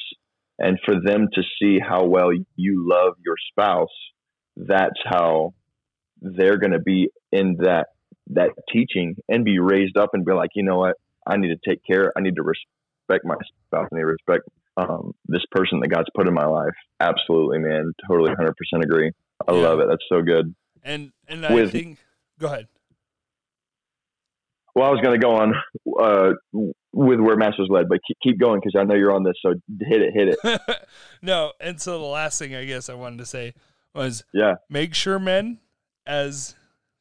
And for them to see how well you love your spouse, that's how they're going to be in that that teaching and be raised up and be like, you know what, I need to take care. I need to respect my spouse. I need to respect um, this person that God's put in my life. Absolutely, man. Totally, hundred percent agree. I Yeah. love it. That's so good. And and I With- think go ahead. Well, I was going to go on uh, with where Masters led, but keep, keep going because I know you're on this. So hit it, hit it. no, and so the last thing I guess I wanted to say was Yeah, make sure men as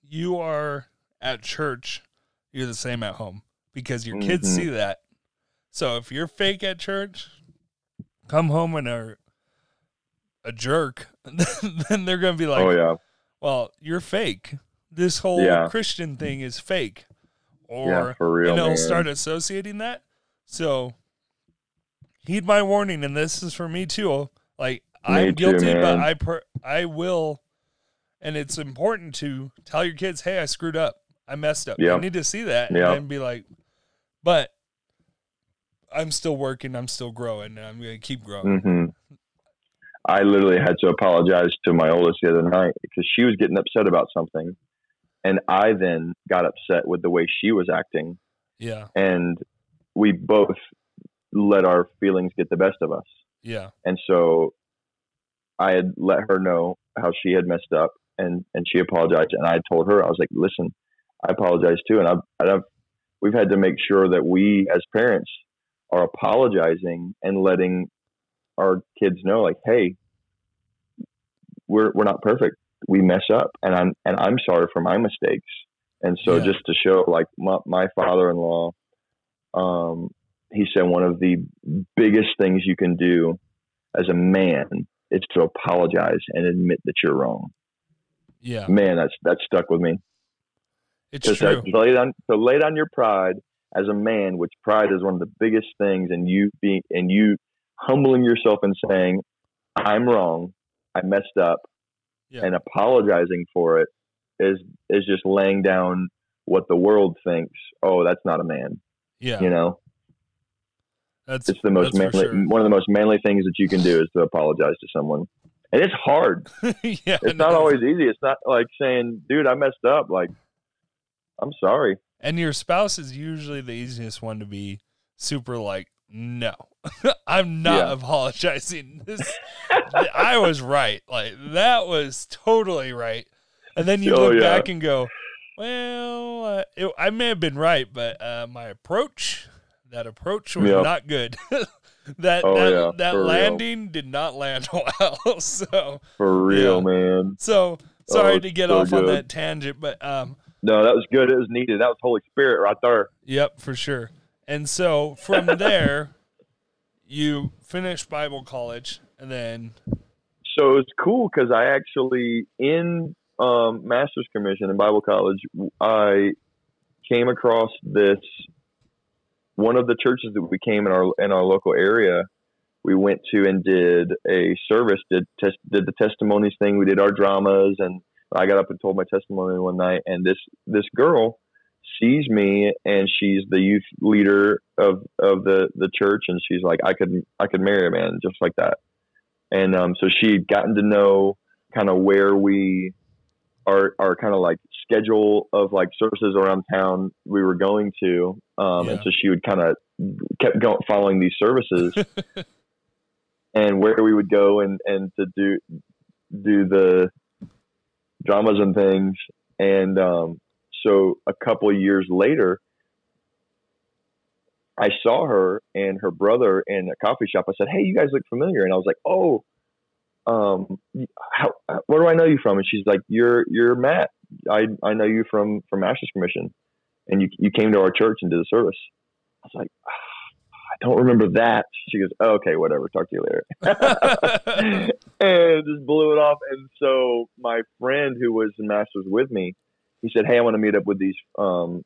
you are at church you're the same at home because your kids Mhm. see that so if you're fake at church come home and are a jerk then they're gonna be like oh yeah, well you're fake this whole Yeah. christian thing is fake or yeah, for real, and they'll man. start associating that. So heed my warning, and this is for me too. Like I'm too, guilty, but. I per- I will, and it's important to tell your kids, "Hey, I screwed up. I messed up. Yeah. I need to see that, Yeah. and be like, but I'm still working. I'm still growing, and I'm gonna keep growing. hmm I literally had to apologize to my oldest the other night because she was getting upset about something, and I then got upset with the way she was acting, Yeah, and we both let our feelings get the best of us. yeah, And so I had let her know how she had messed up and, and she apologized. And I told her, I was like, listen, I apologize too. And I've, I've, we've had to make sure that we as parents are apologizing and letting our kids know like, Hey, we're, we're not perfect. We mess up and I'm, and I'm sorry for my mistakes. And so Yeah. just to show like my, my father-in-law, um, he said one of the biggest things you can do as a man is to apologize and admit that you're wrong. yeah. Man, that's that stuck with me. It's Just true. to lay down to lay down your pride as a man, which pride is one of the biggest things, and you being and you humbling yourself and saying, "I'm wrong, I messed up," Yeah. and apologizing for it is is just laying down what the world thinks. Oh, that's not a man. Yeah, You know, that's it's the most manly. sure. One of the most manly things that you can do is to apologize to someone, and it's hard. yeah, it's not always easy. It's not like saying, "Dude, I messed up." Like, I'm sorry. And your spouse is usually the easiest one to be super like, no, I'm not Yeah. apologizing. This, I was right. Like that was totally right. And then you Oh, look yeah. back and go, well, uh, it, I may have been right, but uh, my approach, that approach was Yeah. not good. that Oh, that, yeah, that for real. landing did not land well. so For real, man. so sorry Oh, to get so off on that tangent, but um, No, that was good. It was needed. That was Holy Spirit right there. Yep, for sure. And so from there, you finished Bible college, and then So it was cool because I actually in um, master's commission in Bible college, I came across this one of the churches that we came in our in our local area. We went to and did a service, did test, did the testimonies thing. We did our dramas, and I got up and told my testimony one night. And this this girl sees me, and she's the youth leader of of the the church, and she's like, I could I could marry a man just like that. And um, so she'd gotten to know kind of where we our our kind of like schedule of like services around town we were going to, um, Yeah. and so she would kind of kept going following these services and where we would go and and to do do the dramas and things. And um, so a couple of years later, I saw her and her brother in a coffee shop. I said, "Hey, you guys look familiar," and I was like, "Oh." Um, how, where do I know you from? And she's like, "You're you're Matt. I I know you from from Masters Commission, and you you came to our church and did a service." I was like, "Ah, "I don't remember that." She goes, oh, "Okay, whatever. Talk to you later." and just blew it off. And so my friend who was in Masters with me, he said, "Hey, I want to meet up with these um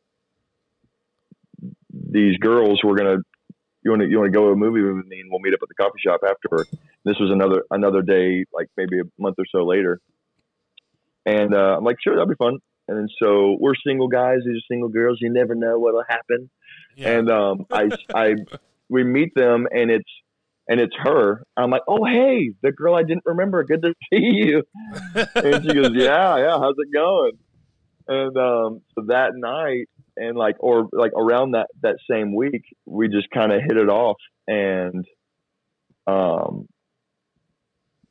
these girls. We're gonna you want to you want to go to a movie with me, and we'll meet up at the coffee shop afterward." This was another another day, like maybe a month or so later. And uh, I'm like, "Sure, that'll be fun." And then so we're single guys. These are single girls. You never know what'll happen yeah. and um, I, I, we meet them, and it's and it's her. I'm like, oh hey, the girl I didn't remember. Good to see you. And she goes, yeah, yeah. How's it going? And um, so that night, and like, or like around that that same week, we just kind of hit it off, and um,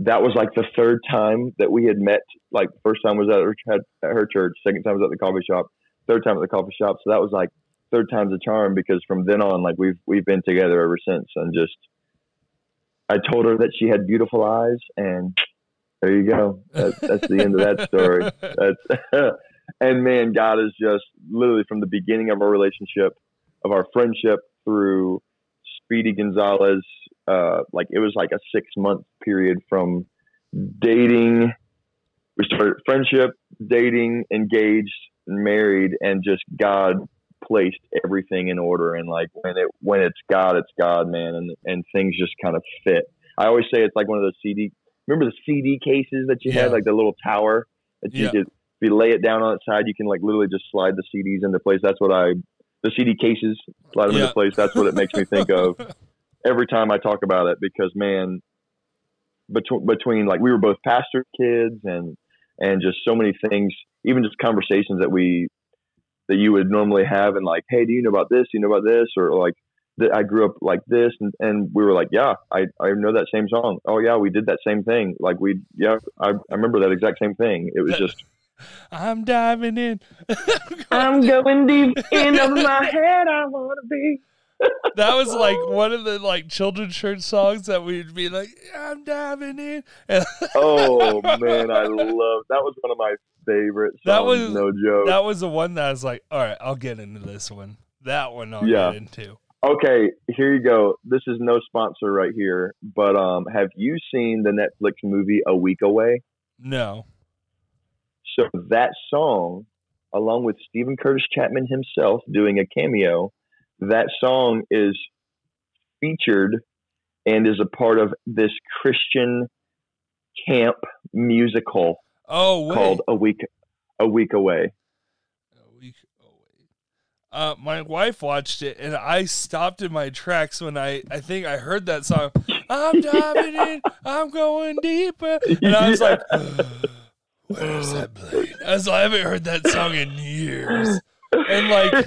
that was like the third time that we had met. Like, first time was at her, at her church, second time was at the coffee shop, third time at the coffee shop. So that was like third time's a charm because from then on, like we've we've been together ever since, and just I told her that she had beautiful eyes, and there you go. That's, that's the end of that story. That's and man, God is just literally from the beginning of our relationship, of our friendship through Speedy Gonzalez. Uh, like it was like a six month period from dating. We started friendship, dating, engaged, married, and just God placed everything in order. And like when it when it's God, it's God, man, and and things just kind of fit. I always say it's like one of those CD. Remember the CD cases that you Yeah. had, like the little tower that you Yeah. could. If you lay it down on its side, you can like literally just slide the CDs into place. That's what I. The CD cases slide them Yeah. into place. That's what it makes me think of every time I talk about it because man, between between like we were both pastor kids and and just so many things, even just conversations that we that you would normally have and like, hey, do you know about this? Do you know about this? Or like that I grew up like this and, and we were like, yeah, I, I know that same song. Oh yeah, we did that same thing. Like we, yeah, I, I remember that exact same thing. It was just, I'm diving in. I'm going deep into my head. I want to be. That was like one of the like children's church songs that we'd be like, I'm diving in. Oh man, I love that was one of my favorite songs. That was- no joke. that was the one that I was like, all right, I'll get into this one. That one I'll Yeah. get into. Okay, here you go. This is no sponsor right here, but um, have you seen the Netflix movie A Week Away? No. So that song, along with Steven Curtis Chapman himself doing a cameo, that song is featured and is a part of this Christian camp musical Oh, wait. called A Week A Week Away. A week away. Uh, my wife watched it, and I stopped in my tracks when I, I think I heard that song. I'm diving in, I'm going deeper, and I was like, "Where's that um, playing?" As I haven't heard that song in years, and like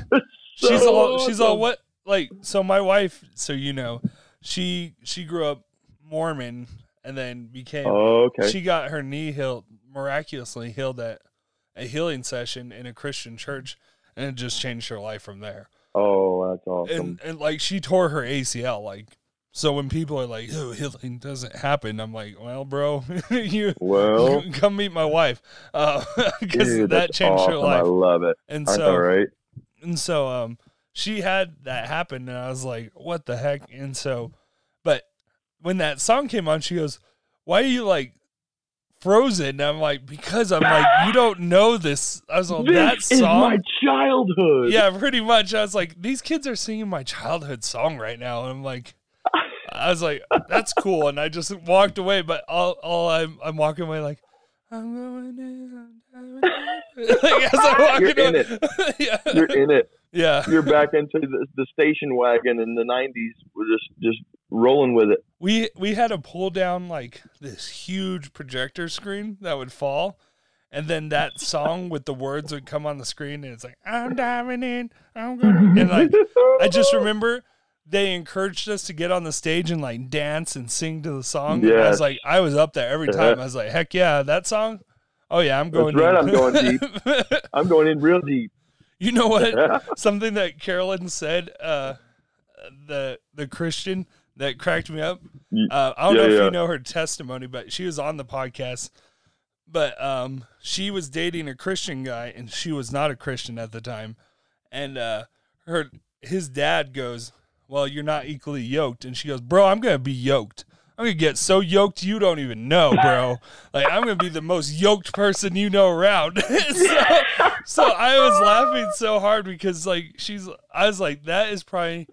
she's So all she's all what like so my wife, so you know, she she grew up Mormon and then became Oh, okay. she got her knee healed miraculously healed at a healing session in a Christian church and it just changed her life from there. oh, that's awesome. And and like she tore her ACL like So when people are like, "Oh, healing doesn't happen," I'm like, "Well, bro, you Well, come meet my wife," because dude, that changed awesome. her life. I love it. And Aren't so, right? and so, um, she had that happen, and I was like, "What the heck?" And so, but when that song came on, she goes, "Why are you like frozen?" And I'm like, "Because I'm like, you don't know this." I was like, "That this is song." my childhood. yeah, pretty much. I was like, these kids are singing my childhood song right now. And I'm like, I was like, that's cool. And I just walked away. But all, all I'm, I'm walking away like, I'm going in. I'm in. like, as I'm walking You're in away. yeah. You're in it. yeah. You're back into the, the station wagon in the '90s. We're just just rolling with it. We, we had to pull down like this huge projector screen that would fall. And then that song with the words would come on the screen, and it's like, I'm diving in, I'm going. And like, I just remember they encouraged us to get on the stage and like dance and sing to the song. And I was like, I was up there every time. I was like, heck yeah, that song. Oh yeah, I'm going. right, in. I'm going deep. I'm going in real deep. you know what? Something that Carolyn said, uh, the the Christian that cracked me up. Uh, I don't yeah, know if yeah. you know her testimony, but she was on the podcast. But um, she was dating a Christian guy, and she was not a Christian at the time. And uh, her his dad goes, "Well, you're not equally yoked," and she goes, "Bro, I'm gonna be yoked. I'm gonna get so yoked you don't even know, bro. like I'm gonna be the most yoked person you know around." so, so I was laughing so hard because like she's, I was like, that is probably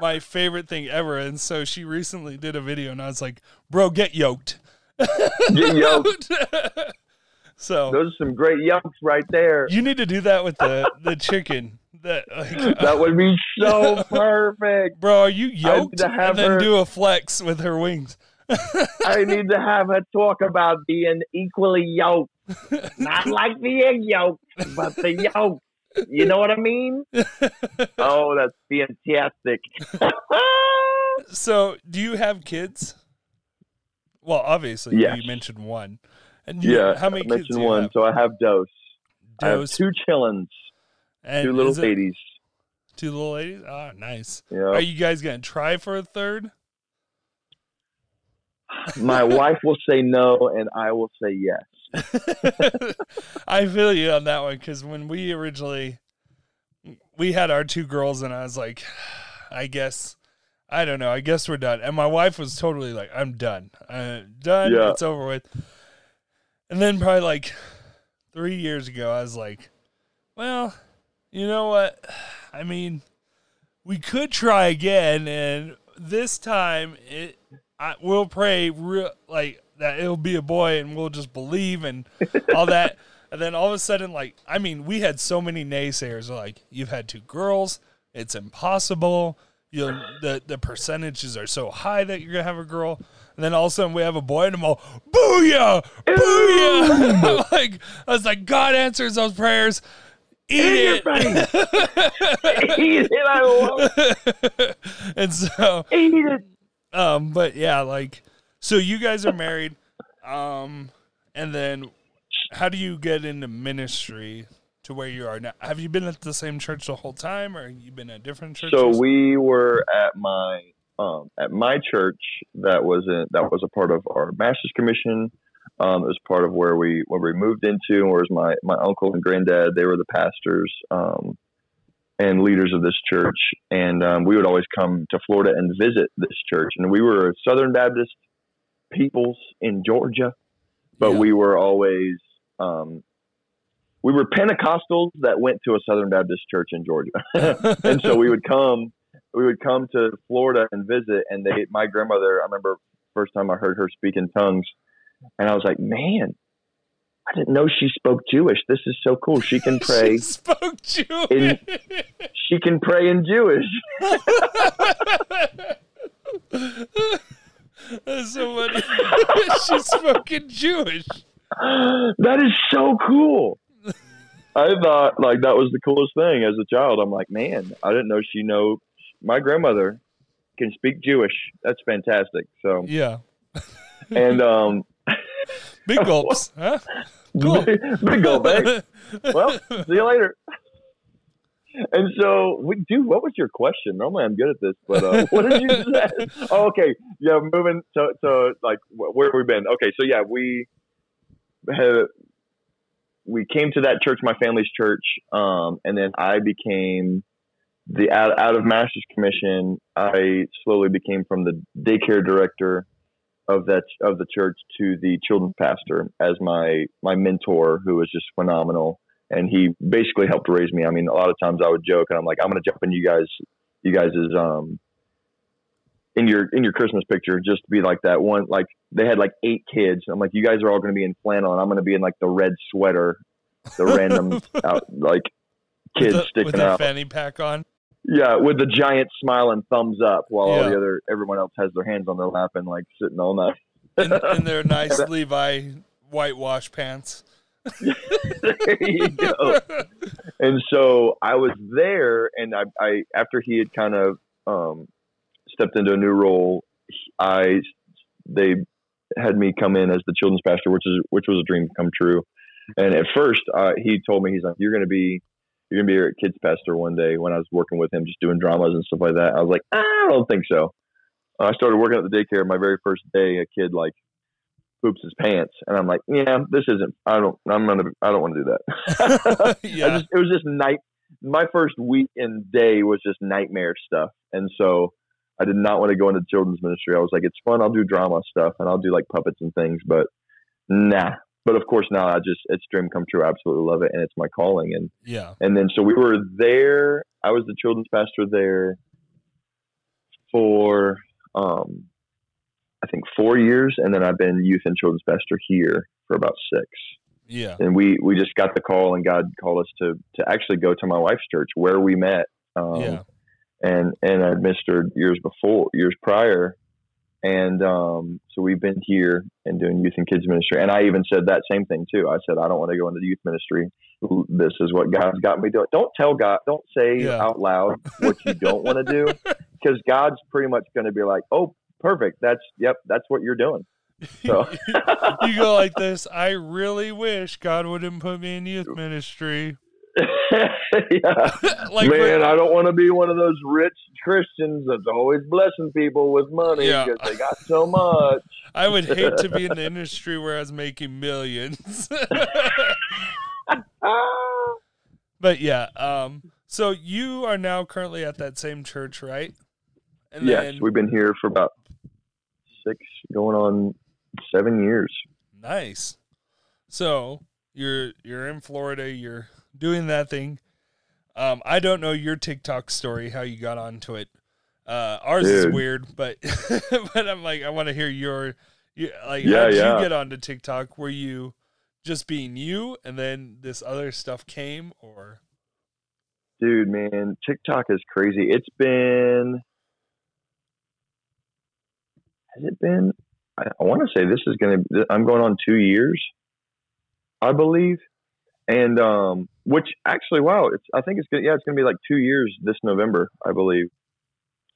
my favorite thing ever. And so she recently did a video, and I was like, "Bro, get yoked." Get yoked. so Those are some great yokes right there. you need to do that with the the chicken. That like, That would be so perfect. bro, are you yoked? to have and then her- do a flex with her wings. I need to have her talk about being equally yoked. Not like the egg yolk, but the yolk. You know what I mean? Oh, that's fantastic. So, do you have kids? Well, obviously, Yes. you mentioned one. And you, yeah, how many I kids do mentioned one. So I have Dose. I have two chillins, and two little is it ladies. Two little ladies. Ah, nice. Yeah. Are you guys gonna try for a third? My wife will say no, and I will say yes. I feel you on that one because when we originally we had our two girls and I was like, I guess I don't know. I guess we're done. And my wife was totally like, I'm done. I'm done. Yeah. It's over with. And then probably like three years ago, I was like, well, you know what? I mean, we could try again, and this time it I, we'll pray real like that it'll be a boy, and we'll just believe and all that. And then all of a sudden, like I mean, we had so many naysayers. Like, you've had two girls, it's impossible. You know, the the percentages are so high that you're gonna have a girl. And then all of a sudden we have a boy, and I'm all, booyah, booyah! Like, I was like, God answers those prayers. Eat In your it. face. Eat it. I love it. and so, Eat it. um, but yeah, like, so you guys are married, um, and then how do you get into ministry to where you are now? Have you been at the same church the whole time, or you been at different churches? So we were at my um, at my church that was in, that was a part of our master's commission. Um, it was part of where we where we moved into, and whereas my my uncle and granddad they were the pastors um, and leaders of this church, and um, we would always come to Florida and visit this church. And we were Southern Baptist peoples in Georgia, but Yeah. we were always um, we were Pentecostals that went to a Southern Baptist church in Georgia and so we would come we would come to Florida and visit and they my grandmother I remember first time I heard her speak in tongues and I was like man I didn't know she spoke Jewish this is so cool she can pray She spoke Jewish. In- she can pray in Jewish That's so funny. She's spoken Jewish. that is so cool I thought like that was the coolest thing as a child I'm like man I didn't know she know my grandmother can speak Jewish that's fantastic so Yeah. and um Big gulps, huh? Cool. big, big gulp, eh? well, see you later. and so we do. What was your question? Normally I'm good at this, but uh, what did you say? Oh, okay, yeah, moving. So, so like, where have we been? Okay, so yeah, we had we came to that church, my family's church, um, and then I became the out, out of master's commission. I slowly became from the daycare director of that of the church to the children's pastor as my my mentor, who was just phenomenal, and he basically helped raise me. I mean, a lot of times I would joke, and I'm like, I'm going to jump in you guys, you guys is um in your in your Christmas picture, just to be like that one. Like they had like eight kids. I'm like, you guys are all going to be in flannel, and I'm going to be in like the red sweater, the random out, like kids with sticking with out. fanny pack on. Yeah, with the giant smile and thumbs up, while all the other everyone else has their hands on their lap and like sitting all night. in, in their nice Levi whitewash pants. there you go. And so I was there, and I, I after he had kind of um, stepped into a new role, I they had me come in as the children's pastor, which is which was a dream come true. And at first, uh, he told me he's like, "You're going to be you're going to be our kids pastor one day." When I was working with him, just doing dramas and stuff like that, I was like, ah, "I don't think so." I started working at the daycare. My very first day, a kid like poops his pants, and I'm like, "Yeah, this isn't. I don't. I'm gonna. I don't want to do that." I yeah. just, it was just night. My first week and day was just nightmare stuff, and so I did not want to go into children's ministry. I was like, it's fun. I'll do drama stuff and I'll do like puppets and things, but nah. But of course, now I just it's dream come true. I absolutely love it, and it's my calling. And yeah. and then so we were there. I was the children's pastor there for um, I think four years, and then I've been youth and children's pastor here for about six Yeah. and we we just got the call and God called us to to actually go to my wife's church where we met um, Yeah. and and I ministered years before years prior and um, so we've been here and doing youth and kids ministry and I even said that same thing too I said I don't want to go into youth ministry this is what God's got me doing don't tell God don't say Yeah. out loud what you don't want to do because God's pretty much going to be like oh perfect that's yep that's what you're doing so you go like this. I really wish God wouldn't put me in youth ministry. Yeah like Man, I don't want to be one of those rich Christians that's always blessing people with money Yeah. because they got so much. I would hate to be in the industry where I was making millions. But yeah, um, so you are now currently at that same church, right? And yes, then we've been here for about six, going on seven years. nice. So you're you're in Florida, you're doing that thing. Um, I don't know your TikTok story, how you got onto it. Uh, ours is weird, but but I'm like, I want to hear your, you, like, Yeah, how did yeah. you get onto TikTok? Were you just being you, and then this other stuff came, or Dude, man, TikTok is crazy. It's been, has it been? I, I want to say this is going to, I'm going on two years, I believe. And, um, which actually, wow, it's, I think it's to, yeah, it's to be like two years this November, I believe,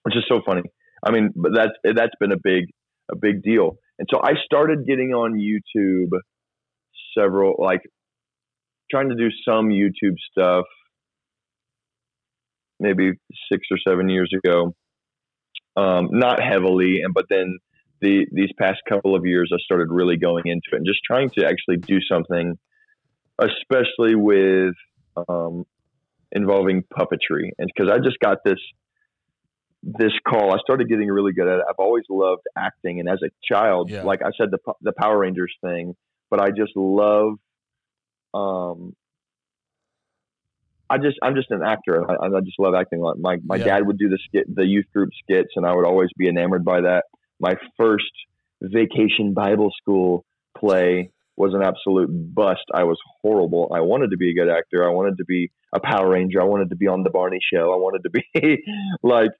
which is so funny. I mean, but that's, that's been a big, a big deal. And so I started getting on YouTube several, like trying to do some YouTube stuff maybe six or seven years ago. Um, not heavily, and but then the these past couple of years, I started really going into it and just trying to actually do something, especially with um, involving puppetry, and because I just got this this call, I started getting really good at it. I've always loved acting, and as a child, Yeah. like I said, the the Power Rangers thing, but I just love um, I just I'm just an actor. I, I just love acting. Like my my Yeah. dad would do the skit, the youth group skits, and I would always be enamored by that. My first vacation Bible school play was an absolute bust. I was horrible. I wanted to be a good actor. I wanted to be a Power Ranger. I wanted to be on the Barney Show. I wanted to be like,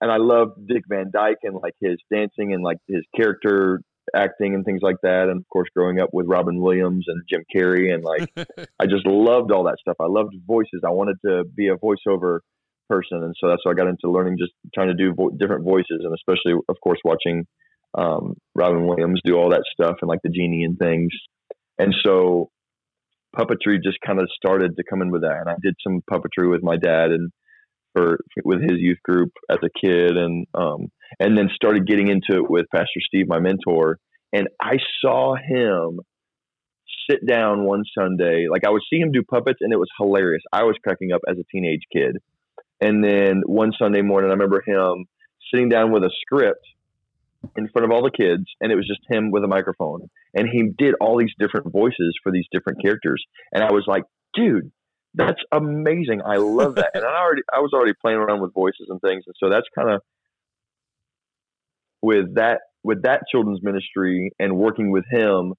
and I loved Dick Van Dyke and like his dancing and like his character acting and things like that. And of course, growing up with Robin Williams and Jim Carrey and like. I just loved all that stuff. I loved voices. I wanted to be a voiceover person, and so that's why I got into learning, just trying to do vo- different voices, and especially, of course, watching um, Robin Williams do all that stuff and like the genie and things. And so, puppetry just kind of started to come in with that. And I did some puppetry with my dad and for with his youth group as a kid, and um, and then started getting into it with Pastor Steve, my mentor. And I saw him sit down one Sunday. Like I would see him do puppets, and it was hilarious. I was cracking up as a teenage kid. And then one Sunday morning, I remember him sitting down with a script in front of all the kids, and it was just him with a microphone. And he did all these different voices for these different characters. And I was like, dude, that's amazing. I love that. and I already, I was already playing around with voices and things. And so that's kind of with that, with that children's ministry and working with him,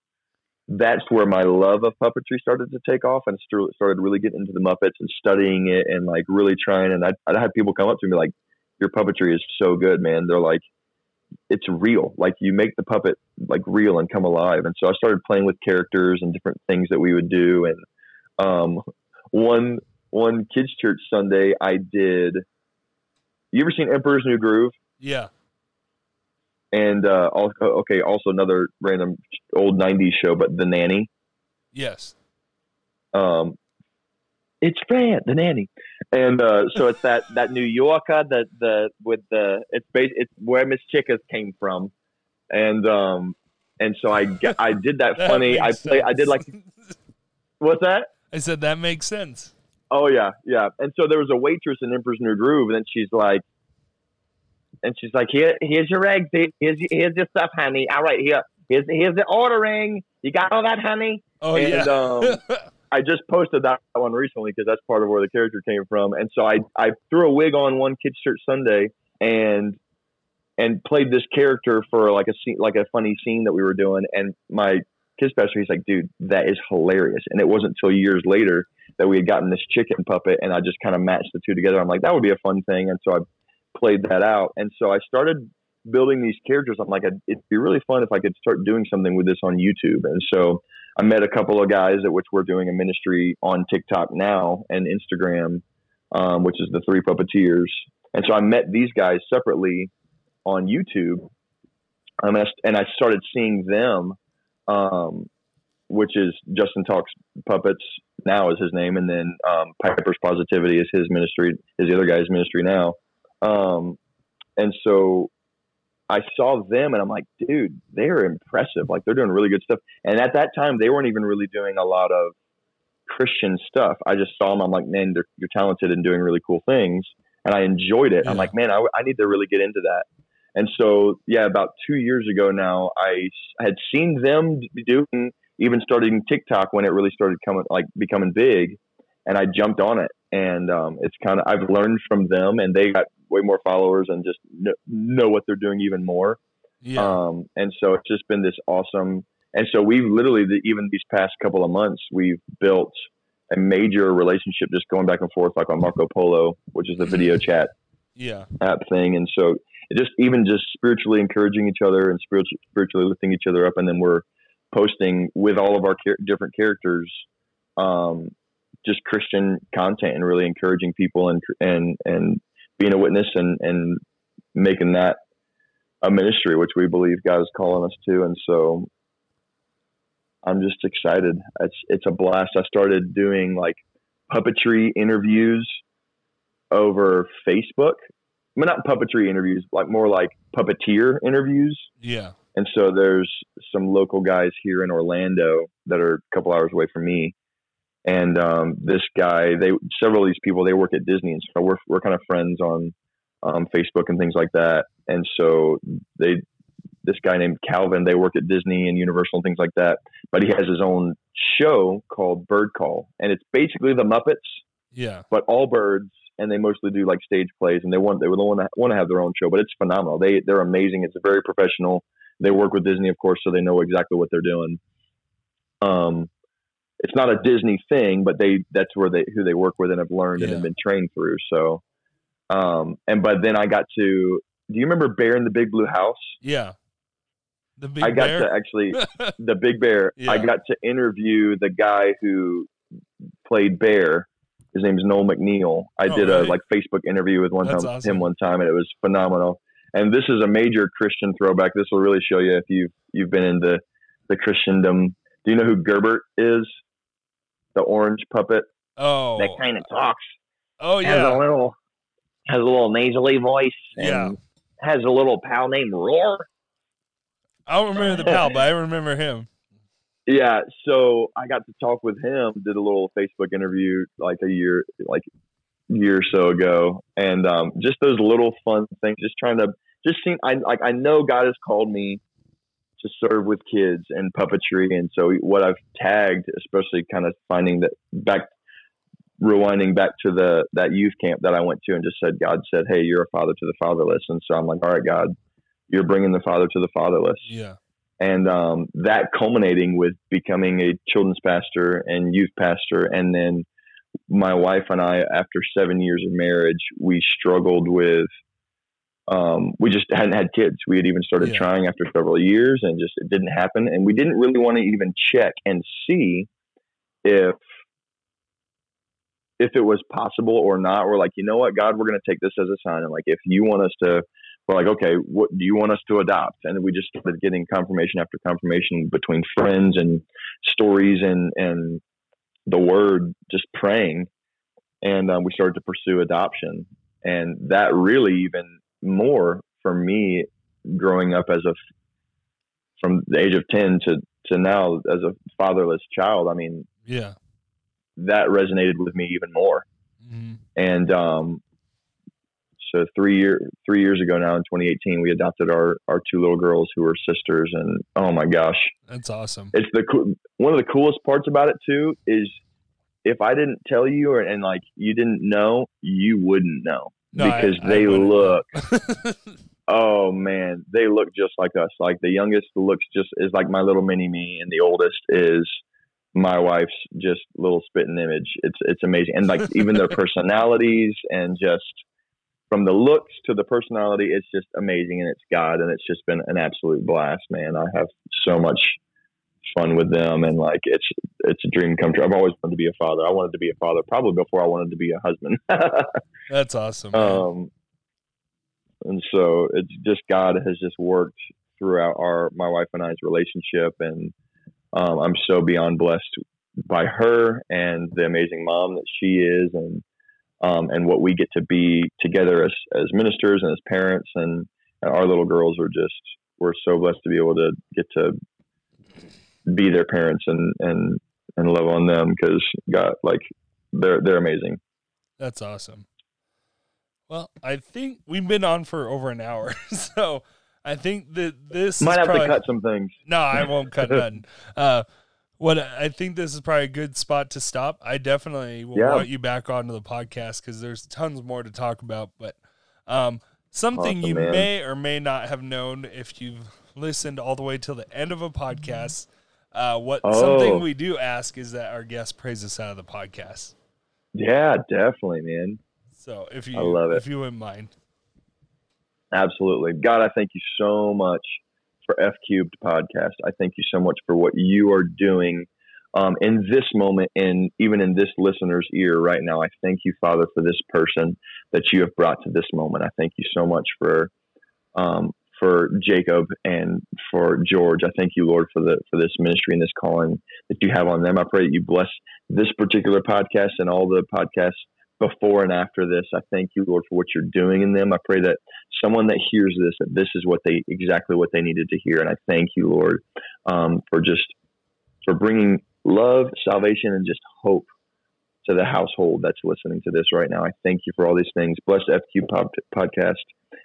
that's where my love of puppetry started to take off and started really getting into the Muppets and studying it and like really trying. And I, I had people come up to me like, your puppetry is so good, man. They're like, it's real. Like you make the puppet like real and come alive. And so I started playing with characters and different things that we would do. And um, one one kids church Sunday, I did. You ever seen Emperor's New Groove? Yeah. And uh, okay, also another random old '90s show, but The Nanny. Yes. Um, it's Fran, the nanny, and uh, so it's that that New Yorker, that the with the it's based it's where Miss Chickers came from, and um and so I I did that, that funny. I play I did like what's that? I said that makes sense. Oh yeah, yeah. And so there was a waitress in Emperor's New Groove, and then she's like, and she's like, here here's your eggs, here's here's your stuff, honey. All right, here here's here's the ordering. You got all that, honey? Oh and, yeah. um, I just posted that one recently because that's part of where the character came from. And so I, I threw a wig on one kids church Sunday and and played this character for like a scene, like a funny scene that we were doing. And my kids pastor, he's like, dude, that is hilarious. And it wasn't until years later that we had gotten this chicken puppet, and I just kind of matched the two together. I'm like, that would be a fun thing, and so I played that out. And so I started building these characters. I'm like, it'd be really fun if I could start doing something with this on YouTube. And so I met a couple of guys at which we're doing a ministry on TikTok now and Instagram, um, which is the Three Puppeteers. And so I met these guys separately on YouTube, um, and I started seeing them, um, which is Justin Talks Puppets now is his name, and then um, Piper's Positivity is his ministry, is the other guy's ministry now. Um, and so I saw them and I'm like, dude, they're impressive. Like they're doing really good stuff. And at that time, they weren't even really doing a lot of Christian stuff. I just saw them. I'm like, man, you're talented and doing really cool things. And I enjoyed it. Yeah. I'm like, man, I, I need to really get into that. And so, yeah, about two years ago now, I had seen them doing, even starting TikTok when it really started coming, like becoming big. And I jumped on it. And um, it's kind of, I've learned from them and they got way more followers and just know, know what they're doing even more. Yeah. Um, and so it's just been this awesome. And so we've literally, even these past couple of months, we've built a major relationship just going back and forth, like on Marco Polo, which is the video chat yeah. app thing. And so just even just spiritually encouraging each other and spiritually, spiritually lifting each other up. And then we're posting with all of our char- different characters, um, just Christian content and really encouraging people and, and, and being a witness and and making that a ministry, which we believe God is calling us to. And so I'm just excited. It's it's a blast. I started doing like puppetry interviews over Facebook. I mean, not puppetry interviews, like more like puppeteer interviews. Yeah. And so there's some local guys here in Orlando that are a couple hours away from me and um, this guy, they several of these people, they work at Disney, and so we're we're kind of friends on um, Facebook and things like that. And so they, this guy named Calvin, they work at Disney and Universal and things like that. But he has his own show called Bird Call, and it's basically the Muppets, yeah, but all birds. And they mostly do like stage plays, and they want they would want to want to have their own show, but it's phenomenal. They they're amazing. It's very professional. They work with Disney, of course, so they know exactly what they're doing. Um, it's not a Disney thing, but they that's where they who they work with and have learned yeah. and have been trained through. So, um, and but then I got to. Do you remember Bear in the Big Blue House? Yeah. The big I got bear? to actually the Big Bear. Yeah. I got to interview the guy who played Bear. His name is Noel MacNeal. I oh, did a like Facebook interview with one time awesome. him one time, and it was phenomenal. And this is a major Christian throwback. This will really show you if you've you've been into the Christendom. Do you know who Gerbert is? The orange puppet Oh, that kind of talks. oh yeah, Has a little has a little nasally voice. And Yeah. Has a little pal named Roar. I don't remember the pal, but I remember him. Yeah, so I got to talk with him. Did a little Facebook interview like a year, like year or so ago, and um, just those little fun things. Just trying to just seem. I like. I know God has called me to serve with kids and puppetry, and so what I've tagged, especially kind of finding that back, rewinding back to the that youth camp that I went to, and just said, God said, "Hey, you're a father to the fatherless," and so I'm like, "All right, God, you're bringing the father to the fatherless." Yeah, and um, that culminating with becoming a children's pastor and youth pastor. And then my wife and i after seven years of marriage we struggled with um, we just hadn't had kids. We had even started Yeah. trying after several years and just it didn't happen. And we didn't really want to even check and see if if it was possible or not. We're like you know what god we're going to take this as a sign. And like if you want us to we're like, okay, what do you want us to adopt? And we just started getting confirmation after confirmation between friends and stories and and the word, just praying, and um, we started to pursue adoption, and that really even more for me, growing up as a from the age of ten to to now as a fatherless child. I mean, yeah. that resonated with me even more hmm and um, so three year three years ago now in 2018 we adopted our our two little girls who were sisters and oh my gosh That's awesome. it's the one of the coolest parts about it too is if I didn't tell you or and like you didn't know you wouldn't know No, because I they wouldn't look oh man. They look just like us. Like the youngest looks just is like my little mini me and the oldest is my wife's just little spitting image. It's it's amazing. And like even their personalities and just from the looks to the personality it's just amazing and it's god and it's just been an absolute blast man. I have so much fun with them and like it's it's a dream come true i've always wanted to be a father i wanted to be a father probably before i wanted to be a husband That's awesome. man. um, and so it's just God has just worked throughout our my wife and I's relationship, and um, I'm so beyond blessed by her and the amazing mom that she is, and um, and what we get to be together as as ministers and as parents, and, and our little girls are just we're so blessed to be able to get to be their parents and and and love on them because God like they're they're amazing. That's awesome. Well, I think we've been on for over an hour, so I think that this Might have probably, to cut some things. No, I won't cut nothing. Uh, what I think this is probably a good spot to stop. I definitely will Yeah. want you back onto the podcast because there's tons more to talk about. But um, something Awesome, you man. may or may not have known if you've listened all the way till the end of a podcast. Uh, what Oh. something we do ask is that our guest praise us out of the podcast. Yeah, definitely, man. So if you I love it. if you wouldn't mind, Absolutely. God, I thank you so much for F Cubed podcast. I thank you so much for what you are doing um, in this moment and even in this listener's ear right now. I thank you, Father, for this person that you have brought to this moment. I thank you so much for um, for Jacob and for George. I thank you, Lord, for the for this ministry and this calling that you have on them. I pray that you bless this particular podcast and all the podcasts before and after this. I thank you, Lord, for what you're doing in them. I pray that someone that hears this, that this is what they exactly what they needed to hear. And I thank you, Lord, um, for just for bringing love, salvation, and just hope to the household that's listening to this right now. I thank you for all these things. Bless FQ pod- podcast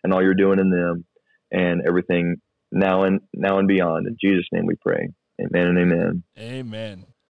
and all you're doing in them and everything now and now and beyond. In Jesus' name we pray. Amen and amen. Amen.